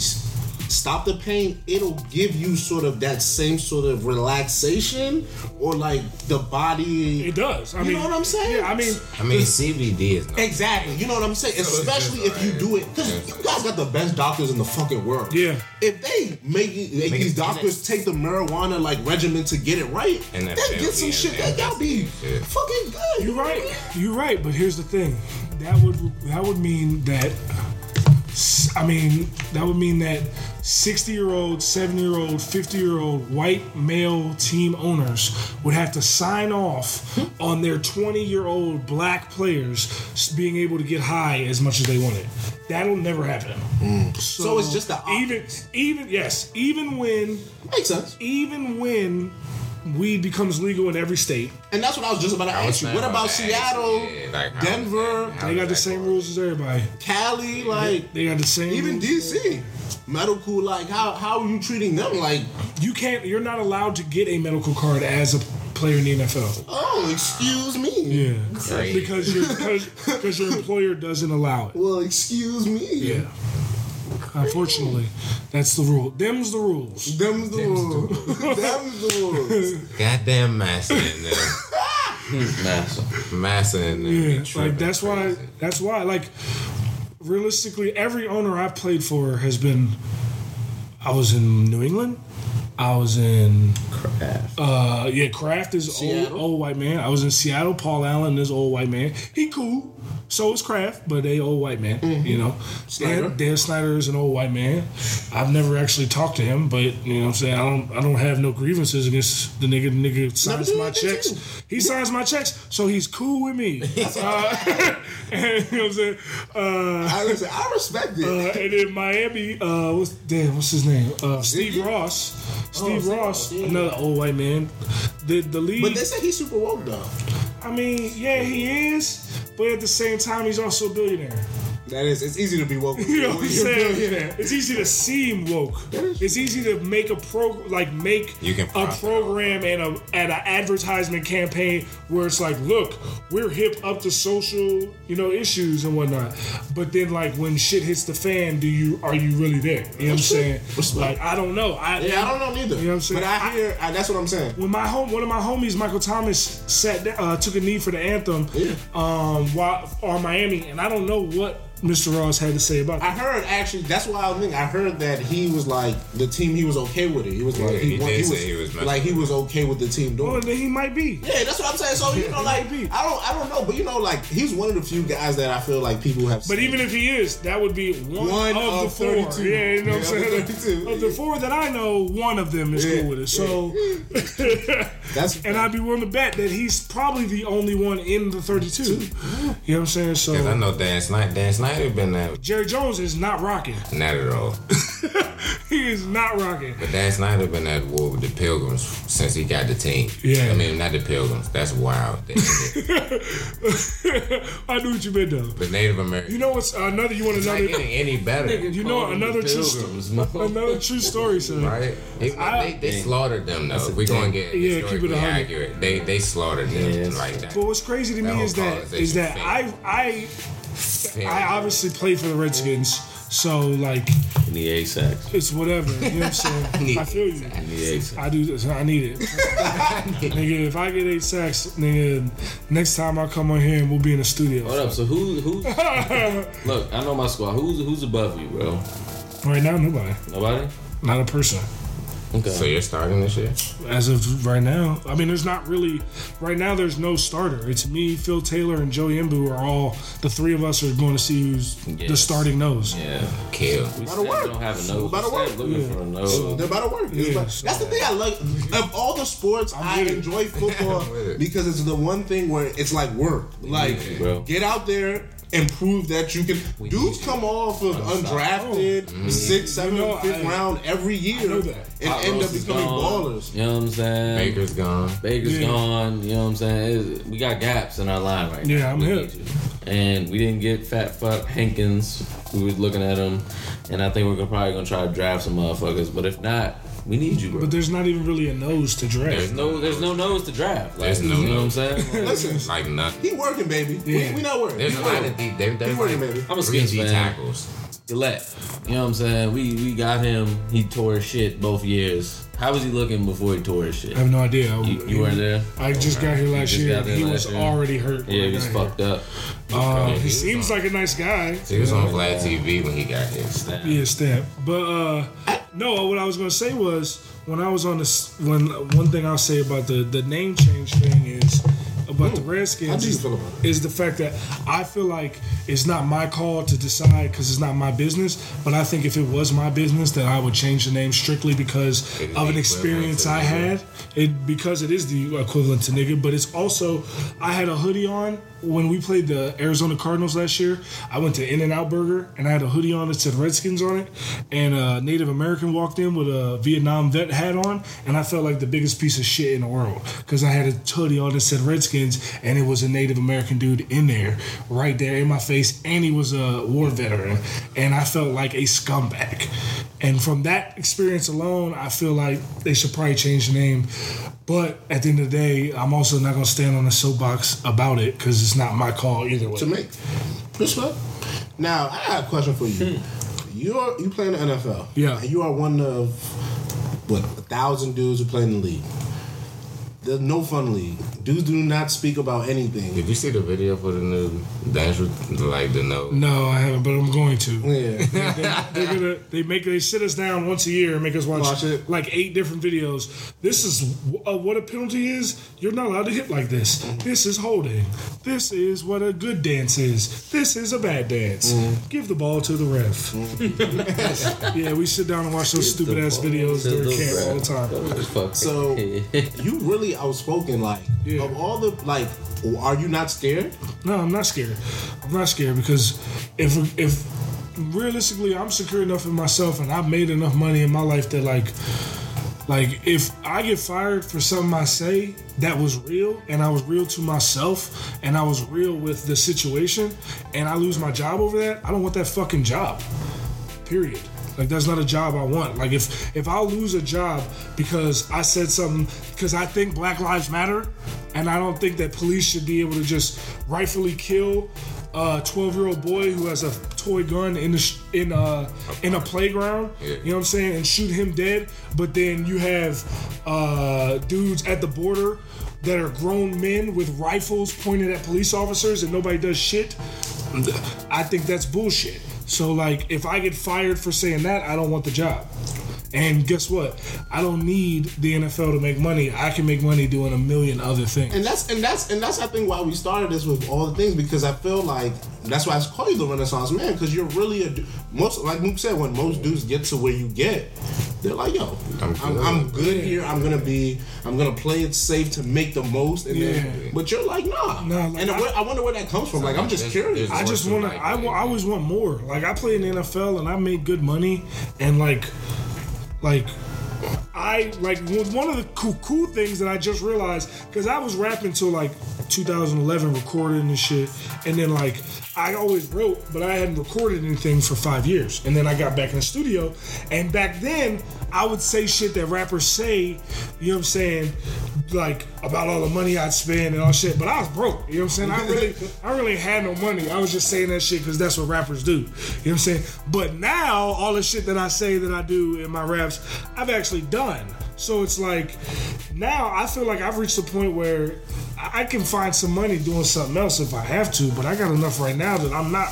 stop the pain, it'll give you sort of that same sort of relaxation or like the body. it does. I You mean, know what I'm saying? Yeah, I mean, I mean, CBD is not. Exactly. You know what I'm saying? it's Especially just if you do it, because you guys got the best doctors in the fucking world. Yeah. If they make, make Make these it- doctors take the marijuana like regimen to get it right, And they get some shit and that y'all be shit. fucking good. You're right. You're right. But here's the thing. That would that would mean that. I mean, that would mean that 60 year old, 70 year old, 50 year old white male team owners would have to sign off hmm. on their 20 year old black players being able to get high as much as they wanted. That'll never happen. Mm. So it's just the even even yes, even when Makes sense. even when weed becomes legal in every state, And that's what I was just about to ask you. What about that, Seattle, yeah, like, Denver, they got the same go? rules as everybody. Cali, like They got the same. even rules. DC? Medical, like how how are you treating them? Like, You can't. You're not allowed to get a medical card as a player in the NFL. oh, excuse me. Yeah, Great. because your because, because your employer doesn't allow it. Well, excuse me. Yeah. Unfortunately, that's the rule. Them's the rules. Them's the rules. Them's the rules. Goddamn massa in there. Massive. Massa in there. Yeah, be tripping like that's why. crazy. That's why. Like, realistically, every owner I've played for has been. I was in New England. I was in. Uh, yeah, Kraft is old, old white man. I was in Seattle. Paul Allen is old white man. He cool. So is Kraft, but they old white man. You know, Snyder. Dan, Dan Snyder is an old white man. I've never actually talked to him, but you know what I'm saying. I don't. I don't have no grievances against the nigga. The nigga signs my checks. to you. He signs my checks, so he's cool with me. uh, and, you know what I'm saying. Uh, I listen. I respect it. uh, and in Miami, uh, what's damn, what's his name? Uh, Steve? Ross. Steve Ziggy, Ross, yeah. another old white man. The the league. but they say he's super woke though. I mean, yeah, he is, but at the same time, he's also a billionaire. That is. It's easy to be woke. You know what I'm when you're a saying? billionaire. It's easy to seem woke. It's easy to make a pro like make You can a program and a and an advertisement campaign where it's like, look, we're hip up to social, you know, issues and whatnot. But then like when shit hits the fan, do you are you really there? You know what I'm saying? Like I don't know. I Yeah, I don't know neither. You know what I'm saying? But I hear. I, that's what I'm saying. when my home, one of my homies, Michael Thomas, sat down, uh, took a knee for the anthem, yeah. um, while on Miami, and I don't know what Mr. Ross had to say about I heard actually. That's why I was thinking. I heard that he was like the team. He was okay with it. He was like Yeah, he wa- did he was, he was like he was okay with the team doing. Well, it. then he might be. Yeah, that's what I'm saying. So you know, like Maybe. I don't, I don't know, but you know, like he's one of the few guys that I feel like people have. But seen. even if he is, that would be one, One of, of the four. 32. Yeah, you know what I'm saying? of the 32. Of the four that I know, one of them is Yeah, cool with it. So, that's and I'd be willing to bet that he's probably the only one in the 32. You know what I'm saying? Cause I So, know Dan Snyder. Dan Snyder been there. Jerry Jones is not rocking. Not at all. he is not rocking. But Dan Snyder been at war with the Pilgrims since he got the team. Yeah. I mean, not the Pilgrims. That's wild. I knew what you meant though. the Native Americans. You know what's another? You want It's not another? getting any better. You know another true Pilgrims, sto- motherfucker. another true story, son. Right? They, I- they, they slaughtered them though. If we gonna get Yeah, keep it accurate, they they slaughtered them Yes. like that. But what's crazy to That me is that is that thing. I I I obviously play for the Redskins, so like In the A-Sax. it's whatever. You know what I'm saying? I feel you. In the A-Sax. I do this. I need it. nigga, if I get eight sacks, nigga, next time I come on here and we'll be in the studio. What up? So who who's look? I know my squad. Who's who's above you, bro? Right now, nobody. Nobody. Not a person. Okay. So you're starting this year? As of right now, I mean, there's not really. Right now, there's no starter. It's me, Phil Taylor, and Joey Mbu are all. The three of us are going to see who's the starting nose. yeah. Kill. We That'll work. don't have a nose. That'll We said work. Looking Yeah. for a nose. They're about to work. Yeah, about- so- that's the thing I like. Of all the sports, i with it. enjoy football because it's the one thing where it's like work. Like, bro. get out there, and prove that you can. Dudes come off of undrafted, mm-hmm. sixth, seventh, You know, fifth I- round every year and Pop end Rose up becoming gone. ballers. You know what I'm saying? Baker's gone. Baker's Yeah. gone. You know what I'm saying? It's- we got gaps in our line right now. Yeah, I'm We hip. need you. And we didn't get fat fuck Hankins. We was looking at him, and I think we're probably gonna try to draft some motherfuckers. But if not, we need you, bro. But there's not even really a nose to draft. There's no, there's no nose to draft. Like, There's no you know what I'm saying? Like, Listen, Like nothing. he working, baby. Yeah. We, we not worried. There's He a lot working. of deep. There, there's He working, like baby. I'm a three skins D fan. tackles. Gillette. You know what I'm saying? We we got him. He tore shit both years. How was he looking before he tore his shit? I have no idea. You, you weren't there? I just got here last year. He was year. already hurt. Yeah, I he was got here. fucked up. Uh, he he seems on- like a nice guy. He was on Vlad TV when he got here. Yeah, stamp. But uh, no, what I was gonna say was when I was on this, when one thing I'll say about the the name change thing is about the Redskins How do you is, is the fact that I feel like it's not my call to decide because it's not my business. But I think if it was my business, then I would change the name strictly because It of an experience I had. It because it is the equivalent to nigga, but it's also I had a hoodie on when we played the Arizona Cardinals last year. I went to In and Out Burger and I had a hoodie on that said Redskins on it, and a Native American walked in with a Vietnam vet hat on, and I felt like the biggest piece of shit in the world because I had a hoodie on that said Redskins, and it was a Native American dude in there, right there in my face, and he was a war veteran, and I felt like a scumbag. And from that experience alone, I feel like they should probably change the name. But at the end of the day, I'm also not gonna stand on a soapbox about it because it's not my call either way. to make. Respect. Now, I have a question for you. Hmm. You're you play in the NFL. Yeah. And you are one of what a thousand dudes who play in the league. There's no fun league. Dudes do not speak about anything. Did you see the video for the new dance with like the no? No, I haven't, but I'm going to. Yeah. They're gonna they make they sit us down once a year and make us watch, Watch it. like eight different videos. This is uh, what a penalty is. You're not allowed to hit like this. This is holding. This is what a good dance is. This is a bad dance. Give the ball to the ref. yeah, we sit down and watch those stupid ass videos during camp all the time. Fuck. So you really outspoken, like Yeah. of all the like. Oh, are you not scared? No, I'm not scared. I'm not scared because if if realistically I'm secure enough in myself and I've made enough money in my life that like like if I get fired for something I say that was real and I was real to myself and I was real with the situation and I lose my job over that, I don't want that fucking job. Period. Like that's not a job I want. Like if if I lose a job because I said something because I think Black Lives Matter, and I don't think that police should be able to just rightfully kill a 12 year old boy who has a toy gun in the sh- in a in a playground. Yeah. You know what I'm saying? And shoot him dead. But then you have uh, dudes at the border that are grown men with rifles pointed at police officers and nobody does shit. I think that's bullshit. So like if I get fired for saying that, I don't want the job. And guess what? I don't need the NFL to make money. I can make money doing a million other things. And that's and that's and that's I think why we started this with all the things because I feel like that's why I call you the Renaissance man because you're really a most like Mook said when most dudes get to where you get they're like yo I'm I'm I'm, good. good here I'm gonna be I'm gonna play it safe to make the most and Yeah. then but you're like nah Nah, like, and I- where, I wonder where that comes from like I'm just There's- curious I just want to to. like I, I always want more. Like I play in the NFL and I made good money, and like, like, I like one of the cool, cool things that I just realized because I was rapping till like 2011, recording and shit, and then like I always wrote, but I hadn't recorded anything for five years, and then I got back in the studio, and back then I would say shit that rappers say, you know what I'm saying, like about all the money I'd spend and all shit, but I was broke, you know what I'm saying? I really, I really had no money. I was just saying that shit because that's what rappers do, you know what I'm saying? But now all the shit that I say that I do in my raps, I've actually done. So it's like now I feel like I've reached a point where I can find some money doing something else if I have to, but I got enough right now that I'm not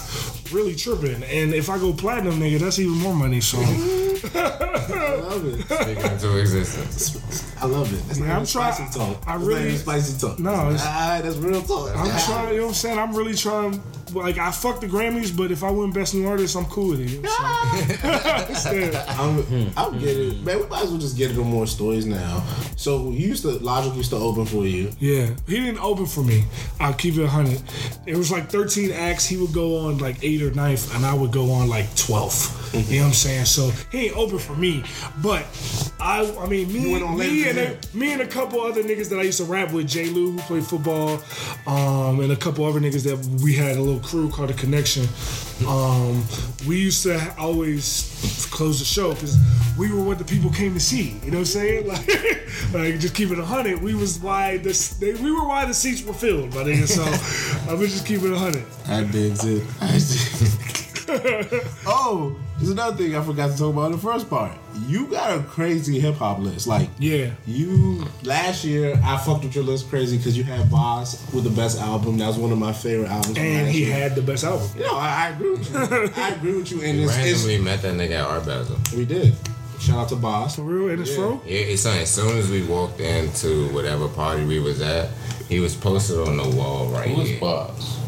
really tripping. And if I go platinum, nigga, that's even more money. So I love it Speaking into existence. I love it that's not Yeah, I'm even try- spicy talk I That's really- not even spicy talk No, it's- ah, that's real talk I'm trying. You know what I'm saying? I'm really trying like I fuck the Grammys, but if I win Best New Artist, I'm cool with it. You know I'm saying? I'm, I'll get it, man. We might as well just get into more stories now. So you used to Logic used to open for you. Yeah, he didn't open for me. I'll keep it 100. It was like 13 acts. He would go on like 8 or 9th, and I would go on like 12th. You know what I'm saying? So he ain't open for me. But I I mean, me, went me, and a, me and a couple other niggas that I used to rap with, J. Lou, who played football, um, and a couple other niggas that we had a little crew called The Connection. Um, we used to always close the show because we were what the people came to see. You know what I'm saying? Like, like just keep it a hundred. We was why this they, we were why the seats were filled, my nigga. So I was just keep it hundred. I digs it. I dig- oh, there's another thing I forgot to talk about in the first part. You got a crazy hip hop list. Like, Yeah. you last year I fucked with your list crazy because you had Bas with the best album. That was one of my favorite albums. And he year. had the best album. No, I, I agree with you. I agree with you. And it's, Randomly it's met that nigga at Art Basel. we did. Shout out to Bas. For real, and it's fro. Yeah, it's something. As soon as we walked into whatever party we was at, he was posted on the wall right Who was here. boss?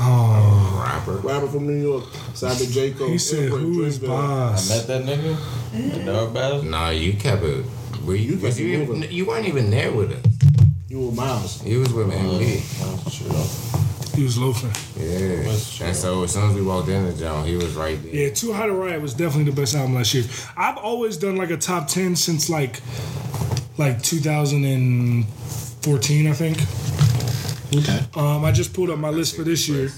Oh, Rapper. Rapper from New York, Cyber J. Cole. he said, Input, "Who is Dreamville." I met that nigga at Dog Battle. Nah, you kept it. Were you? You kept you, even, you weren't even there with us. You were Miles. You was with MB. That's true. He was loafing. Yeah. And so as soon as we walked in the John, he was right there. Yeah, Too High to Riot was definitely the best album last year. I've always done like a top ten since like like 2014, I think. Okay. Um, I just pulled up my list for this year.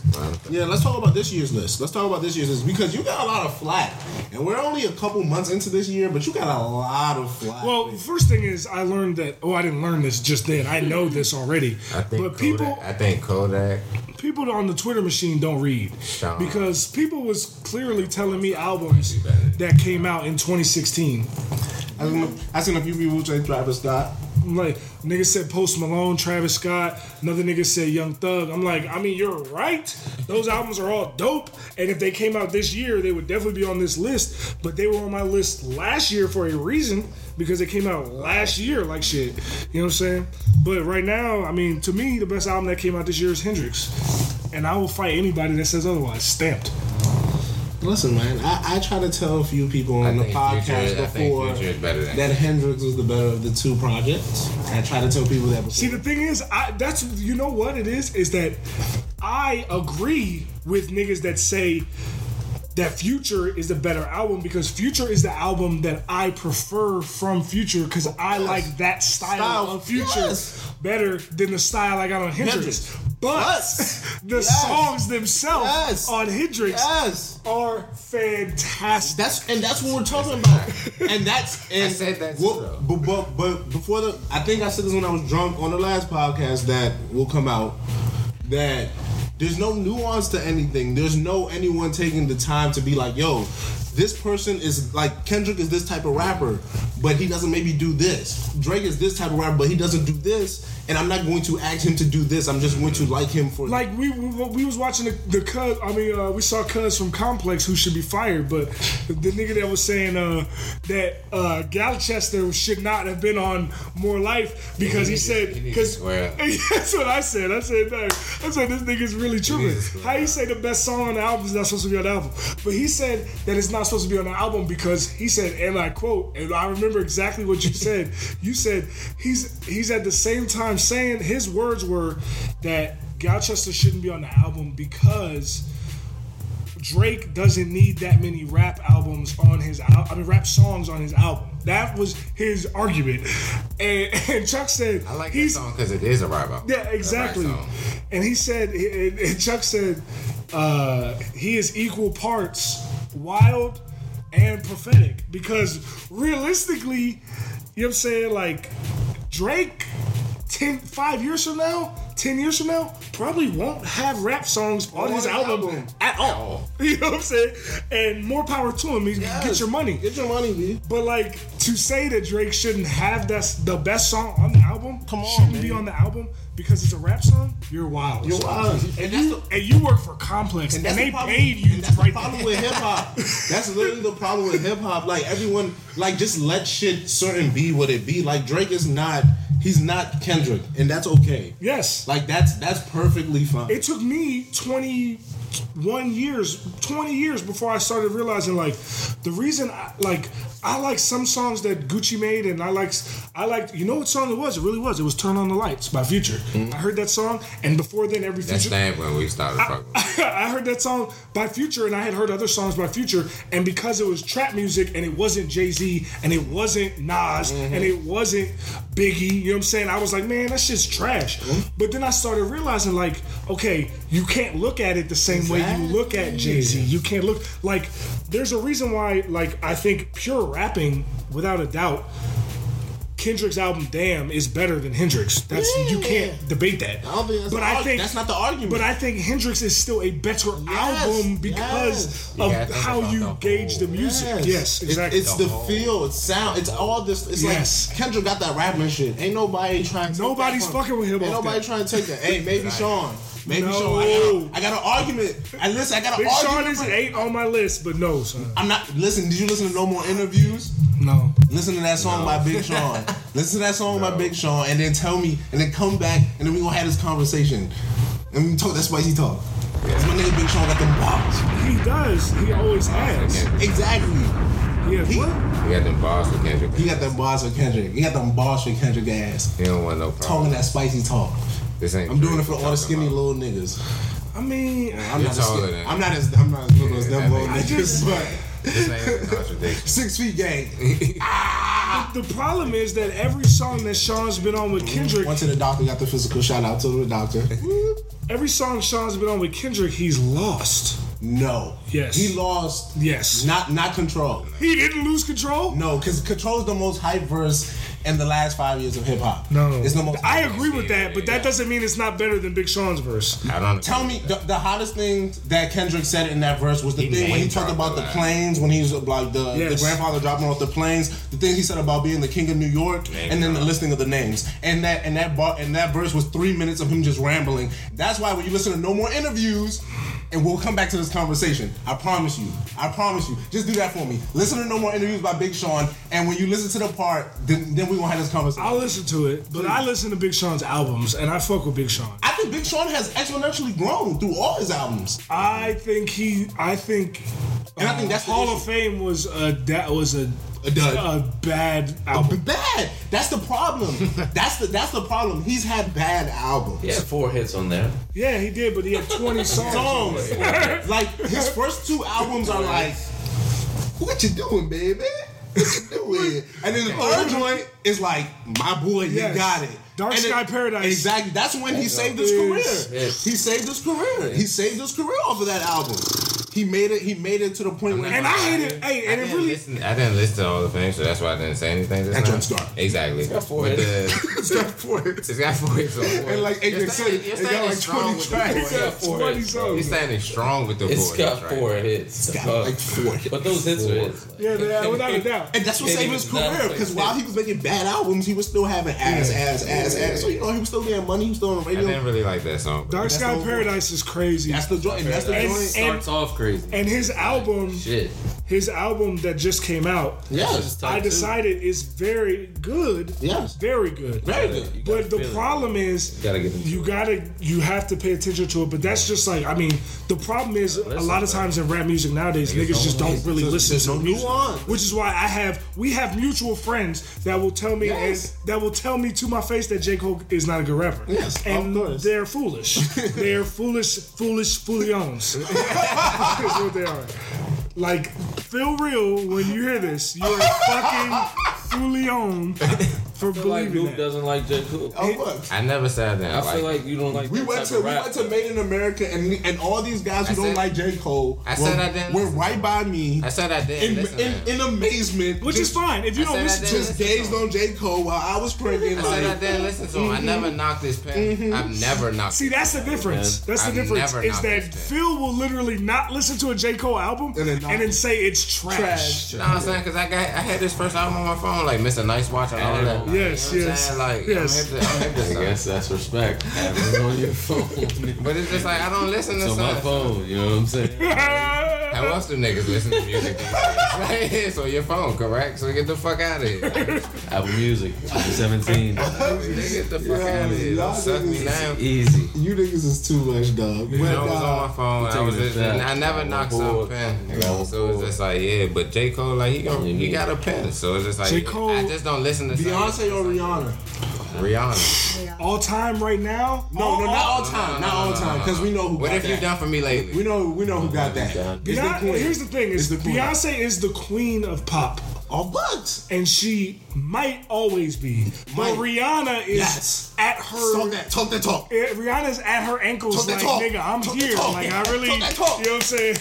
Yeah, let's talk about this year's list. Let's talk about this year's list because you got a lot of flack, and we're only a couple months into this year, but you got a lot of flack. Well, the first thing is I learned that. Oh, I didn't learn this just then. I know this already. I think but Kodak, people, I think Kodak. people on the Twitter machine don't read Sean. because people was clearly telling me albums that came out in 2016. I seen, I seen a few people say Travis Scott. Like, nigga said Post Malone, Travis Scott. Another nigga said Young Thug. I'm like, I mean, you're right. Those albums are all dope. And if they came out this year, they would definitely be on this list. But they were on my list last year for a reason because they came out last year like shit. You know what I'm saying? But right now, I mean, to me, the best album that came out this year is Hendrix. And I will fight anybody that says otherwise. Stamped. Listen, man, I, I try to tell a few people on I the podcast Future- before Future is better than that Hendrix was the better of the two projects. I try to tell people that before. See, the thing is, I that's you know what it is is that I agree with niggas that say that Future is the better album because Future is the album that I prefer from Future because I like that style, Style, of Future yes. better than the style I got on Hendrix. Hendrix. But Yes. the Yes. songs themselves Yes. on Hendrix yes. are fantastic. That's and that's what we're talking about. And that's and said that too, but, but but before the I think I said this when I was drunk on the last podcast that will come out that there's no nuance to anything. There's no anyone taking the time to be like, yo, this person is like Kendrick is this type of rapper, but he doesn't maybe do this. Drake is this type of rapper, but he doesn't do this. And I'm not going to ask him to do this. I'm just going to like him for like we we, we was watching the, the cuz I mean uh, we saw cuz from Complex who should be fired but the nigga that was saying uh, that uh, Gyalchester should not have been on More Life because he, need to- said he need to because that's what I said. I said no I said this nigga's really tripping. how you say the best song on the album is not supposed to be on the album? But he said that it's not supposed to be on the album because he said and I quote and I remember exactly what you said. You said he's he's at the same time saying his words were that Gyalchester shouldn't be on the album because Drake doesn't need that many rap albums on his al- I mean rap songs on his album. That was his argument, and, and Chuck said I like that song because it is a rap album. yeah exactly. And he said and and Chuck said uh, he is equal parts wild and prophetic because realistically, you know what I'm saying like Drake 10, five years from now, 10 years from now, probably won't have rap songs on, On his album, album. at all. You know what I'm saying? And more power to him. He Yes. Get your money. Get your money, B. But like to say that Drake shouldn't have that's the best song on the album, Come on, shouldn't be on the album because it's a rap song, you're wild. You're wild. And And you, the- and you work for Complex, and, that's they the problem- paid you and to that's the problem that. with hip hop. That's literally the problem with hip hop. Like everyone, like just let shit certain be what it be. Like Drake is not, he's not Kendrick, and that's okay. Yes. Like that's that's perfectly fine. it took me 21 years, twenty years before I started realizing like the reason I, like I like some songs that Gucci made, and I like I like you know what song it was? It really was. It was "Turn on the Lights" by Future. Mm-hmm. I heard that song, and before then, every That's Future. that when we started fucking. I heard that song by Future, and I had heard other songs by Future, and because it was trap music, and it wasn't Jay Z, and it wasn't Nas, mm-hmm. and it wasn't Biggie, you know what I'm saying? I was like, man, that shit's trash. Mm-hmm. But then I started realizing, like, okay, you can't look at it the same way you look at Jay Z. You can't look like. There's a reason why, like, I think pure rapping, without a doubt. Kendrick's album "Damn" is better than Hendrix. That's you can't debate that. I think but I think that's not the argument. But I think Hendrix is still a better Yes, album because yes. of Yeah, how you the gauge the music. Yes, It- exactly. it's the feel, it's sound, it's all this. It's Yes. like Kendrick got that rapping shit. Ain't nobody trying. to take Nobody's that fucking with him Ain't off nobody that. trying to take that. Hey, maybe Sean. Maybe No. Sean. I got, a, I got an argument. I listen. I got an Big Sean argument. is for- eight on my list, but no, son. I'm not. Listen. Did you listen to no more interviews? No. Listen to that song by Big Sean. Listen to that song by Big Sean, and then tell me, and then come back, and then we gonna have this conversation, and we talk that spicy talk. Cause my nigga Big Sean got them bars. He does. He always has. Exactly. Yeah. He, What? He got them bars for Kendrick. he got them bars for Kendrick. He got them bars for Kendrick ass. He don't want no Talking that spicy talk. This ain't. I'm doing it for all the skinny about. little niggas. I mean, I'm You're not, as taller skinny, than- I'm not as I'm not as little as them little makes- niggas, but This ain't a six feet gang. the problem is that every song that Sean's been on with mm-hmm. Kendrick, Went to the doctor, got the physical. Shout out to the doctor. every song Sean's been on with Kendrick, he's lost. No. Yes. He lost. Yes. Not not control. He didn't lose control. No, because control is the most hype verse in the last five years of hip hop. No, it's the most. I agree with that, but that doesn't mean it's not better than Big Sean's verse. I don't Tell me the, the hottest thing that Kendrick said in that verse was the He thing when he talked about the planes when he was like the, Yes. the grandfather dropping off the planes. The things he said about being the king of New York, Name and then the listing of the names. And that and that bar and that verse was three minutes of him just rambling. That's why when you listen to no more interviews. And we'll come back to this conversation. I promise you. I promise you. Just do that for me. Listen to no more interviews by Big Sean, and when you listen to the part, then then we gonna have this conversation. I'll listen to it, but I listen to Big Sean's albums, and I fuck with Big Sean. I think Big Sean has exponentially grown through all his albums. I think he. I think. And I think that's Hall of Fame was a that was a A dud. a bad But album. bad. That's the problem. that's the that's the problem. He's had bad albums. He had four hits on there. Yeah, he did, but he had twenty songs. Songs. like his first two albums are like, what you doing, baby? What you doing? And then the third joint is like, my boy, you Yes. got it. Dark And Sky then- Paradise. Exactly. That's when he saved his career. Yes. He saved his career. He saved his career off of that album. He made it. He made it to the point where. And I hate it. Hey, and it didn't, really. listen, I didn't listen to all the things, so that's why I didn't say anything. This That time. joint's dark. Exactly. got four hits. the, it's got four hits. it's got four hits. And like Adrian said, standing- it you're got like strong 20 with the tracks. four It's got four hits. songs. He's standing strong with the It's four got hits, right? four hits. It's Got like four hits. But those hits are hits. Yeah, yeah, without a doubt. And that's what saved his career. Because while he was making bad albums, he was still having ass, ass, ass, ass. So you know he was still getting money. He was still on the radio. I didn't really like that song. Dark Sky Paradise is crazy. That's the joint. And that's the joint. Starts off crazy. And his album, Shit. His album that just came out, Yes. Type I two. decided is very good. Yes. Very good. Very good. But the problem is, You gotta get you gotta, you have to pay attention to it. But that's just like, I mean, the problem is a lot of times in rap music nowadays, niggas just don't really There's- listen to no music. nuance. Which is why I have, we have mutual friends that will tell me, Yes. and that will tell me to my face that J Cole is not a good rapper. Yes, and of course. they're foolish. they're foolish, foolish, foolions. That's what they are. Like, feel real when you hear this. You're fucking foolion for I feel like believing Luke that. doesn't like J. Cole. Oh, look. I never said that. I feel like you don't like We went to we went to Made in America and and all these guys who I don't like J Cole. I said were, I didn't were listen. right by me I said I didn't in, in, in amazement, Which just, is fine. If you I don't listen to didn't Just listen gazed to him. on J Cole while I was pranking. I said I didn't listen to him. I mm-hmm. never knocked his pen. I've mm-hmm. never knocked. See, that's the difference. That's the difference. never Is that. Phil will literally not listen to a J. Cole album and then then, knock it. say it's trash. Trash. You know what I'm saying? Because I got I had this first album on my phone, like Mr. Nice Watch and all of that. Yes, you know what I'm yes. Like, yes. I'm hip to, I'm hip to I guess that's respect. Having it on your phone. But it's just like I don't listen to It's on my phone, you know what I'm saying? How else do niggas listen to music these days? It's on your phone, correct? So get the fuck out of here. Apple Music, 2017. Nigga, get the fuck out of here. Don't suck me niggas- down. Easy. You niggas is too much, dog. You But, know, it was uh, on my phone. I was just, shot. I never I'm knocked on some pen. So it's just like, yeah, but J. Cole, like, he gon' Yeah, he got a pen. So it's just like, J. Cole- I just don't listen to Beyonce or Rihanna? Rihanna. All time right now? No, no, not all time, not all time, because we know who got that. What got have you that. done for me lately? We know, we know who got that. It's the Beyonce, queen. here's the thing: is It's the queen. Beyonce is the queen of pop, All bugs. and she might always be. But Might. Rihanna is Yes. at her. Talk that, talk that talk. eh, Rihanna's at her ankles, Talk that like talk. nigga, I'm Talk that here. talk. Like I really, Talk that talk. you know what I'm saying?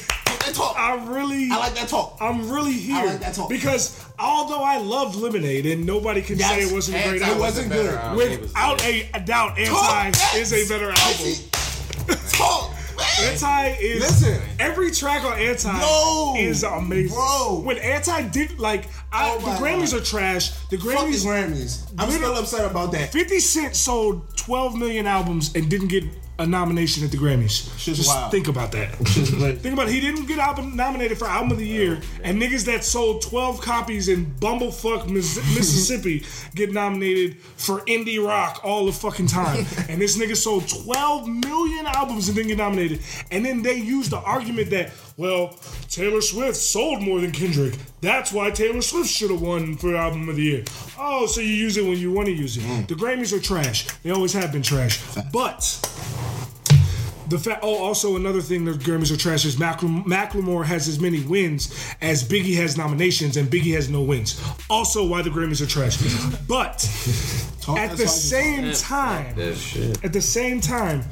Talk that talk. I really, I like that talk. I'm really here like that talk. because although I loved Lemonade, and nobody can say it wasn't a great Anti album. wasn't good. album. Without a, a doubt, Anti Talk. is a better album. Talk. man. Anti is Listen. every track on Anti No. is amazing. Bro. when Anti did like I, Oh the Grammys God. are trash. The Fuck the Grammys, Grammys. I'm still upset about that. 50 Cent sold 12 million albums and didn't get a nomination at the Grammys. Shit's Just wild. think about that. think about it. He didn't get album nominated for album of the year, oh, and niggas that sold 12 copies in Bumblefuck, Miss- Mississippi, get nominated for indie rock all the fucking time. and this nigga sold 12 million albums and didn't get nominated. And then they used the argument that, well, Taylor Swift sold more than Kendrick. That's why Taylor Swift should have won for album of the year. Oh, so you use it when you want to use it. The Grammys are trash. They always have been trash. But the fact, oh, also another thing the Grammys are trash is Macklemore, Macklemore has as many wins as Biggie has nominations, and Biggie has no wins. Also, why the Grammys are trash. But at the same time, at the same time,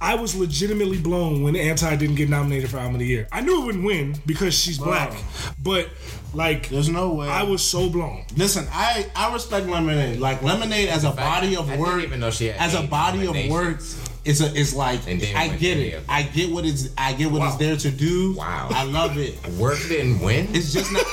I was legitimately blown when Anti didn't get nominated for Album of the Year. I knew it wouldn't win because she's black, but like, There's no way. I was so blown. Listen, I I respect Lemonade. Like Lemonade as a body of I work, even know she had as a body of work, nominations. is a is like I get it. I get what it's I get what it's there to do. Wow. I love it. Work didn't win. It's just not,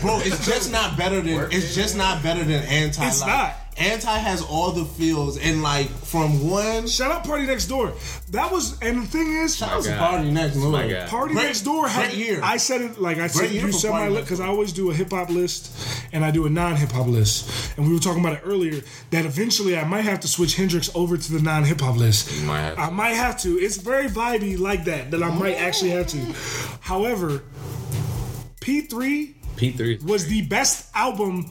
bro. It's just not better than. It's just not better than anti. It's not. Anti has all the feels and like from one. Shout out PartyNextDoor. That was, and the thing is, That was a party next my Lord. God. Party Great- Next Door had year. I said it like I said year you for said Party my list because I always do a hip hop list and I do a non hip hop list. And we were talking about it earlier that eventually I might have to switch Hendrix over to the non hip hop list. You might have. I might have to. It's very vibey like that that I might actually have to. However, P3 P3. was the best album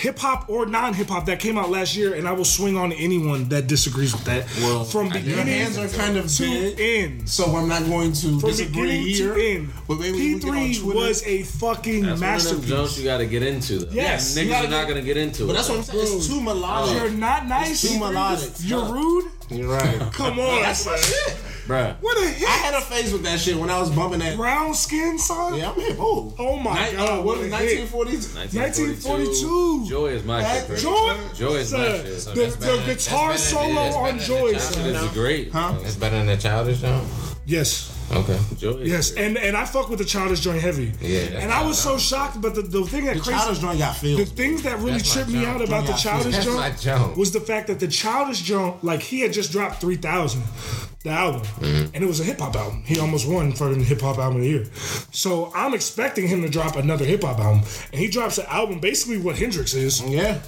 hip hop or non hip hop that came out last year, and I will swing on anyone that disagrees with that. Well, from Your beginning hands are kind of to big, end. so I'm not going to From disagree beginning here. to end, But maybe we get on P3 Twitter. was a fucking That's one of them masterpiece. jokes you gotta get into. Though. Yes, niggas you gotta are not gonna get into But it. that's what I'm saying. It's too melodic. You're not nice. It's too melodic. You're rude. You're right. Come on, That's my shit. Bruh. what a hit! I had a phase with that shit when I was bumping that. Brown skin son. Yeah, I'm hip. Oh, Oh my Ni- God, uh, what what was a hit. 1940s? 1942. Joy is my That- shit. Joy, Joy is my son, shit. The, the guitar than- solo on Joy. the son. shit is great. Huh? It's better than the childish John. Yes. Okay. Joy. Yes, and and I fuck with the childish joint heavy. Yeah, and I was so shocked, but the, the thing that The crazy, childish joint got the things that really That's tripped me out about the That's childish That's my joint was the fact that the childish joint, like he had just dropped three thousand, the album, Mm-hmm. and it was a hip hop album. He almost won for the hip hop album of the year. So I'm expecting him to drop another hip hop album, and he drops an album basically what Hendrix is. Yeah.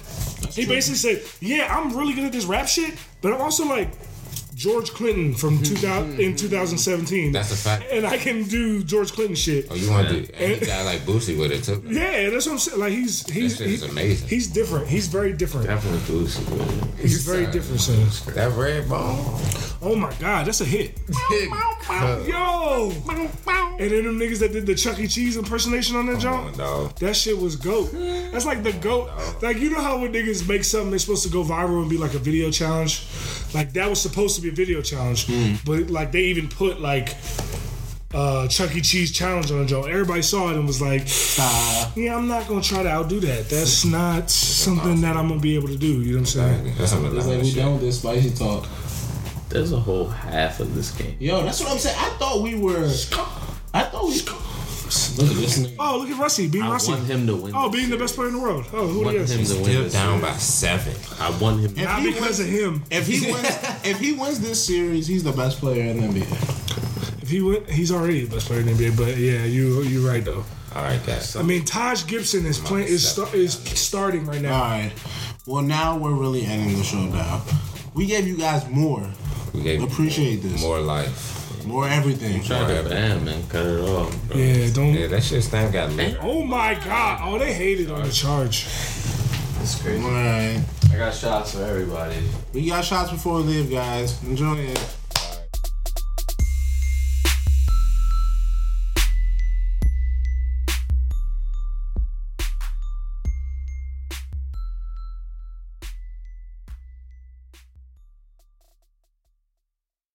He basically said, "Yeah, I'm really good at this rap shit, but I'm also like." George Clinton from 2000 in 2017. That's a fact. And I can do George Clinton shit. Oh, you want to? do And he got like Boosie with it too. Yeah, that's what I'm saying. Like he's he's shit is he- amazing. He's different. He's very different. Definitely Boosie. He's very different, son. That red bone. Oh my god, that's a hit. Yo! And then them niggas that did the Chuck E. Cheese impersonation on that Come joint. dog. That shit was goat. That's like the goat. Like you know how when niggas make something they're supposed to go viral and be like a video challenge? Like that was supposed to be a video challenge. But like they even put like uh Chuck E. Cheese challenge on the joint. Everybody saw it and was like, Yeah, I'm not gonna try to outdo that. That's not something that I'm gonna be able to do. You know what I'm saying? That's some It's like we shit. done with this spicy talk. There's a whole half of this game. Yo, that's what I'm saying. I thought we were. I thought we. Look at this nigga. Oh, look at Rusty being I Rusty. want him to win. Oh, this being the best player in the world. Oh, I who want he is? him to win. Still this down by seven. I want him. If Not he because wins- of him. If he wins, if he wins this series, he's the best player in the NBA. If he went, he's already the best player in the NBA. But yeah, you you're right though. All right, guys. I mean, Taj Gibson is playing is sta- is starting right now. right. Well, now we're really ending the show now. We gave you guys more. We gave Appreciate this. more life. More everything. Try to ban, man. Cut it off. Bro. Yeah, don't. Yeah, that shit stand got lit. Oh my God! Oh, they hated on the charge. It's crazy. All right. I got shots for everybody. We got shots before we leave, guys. Enjoy it.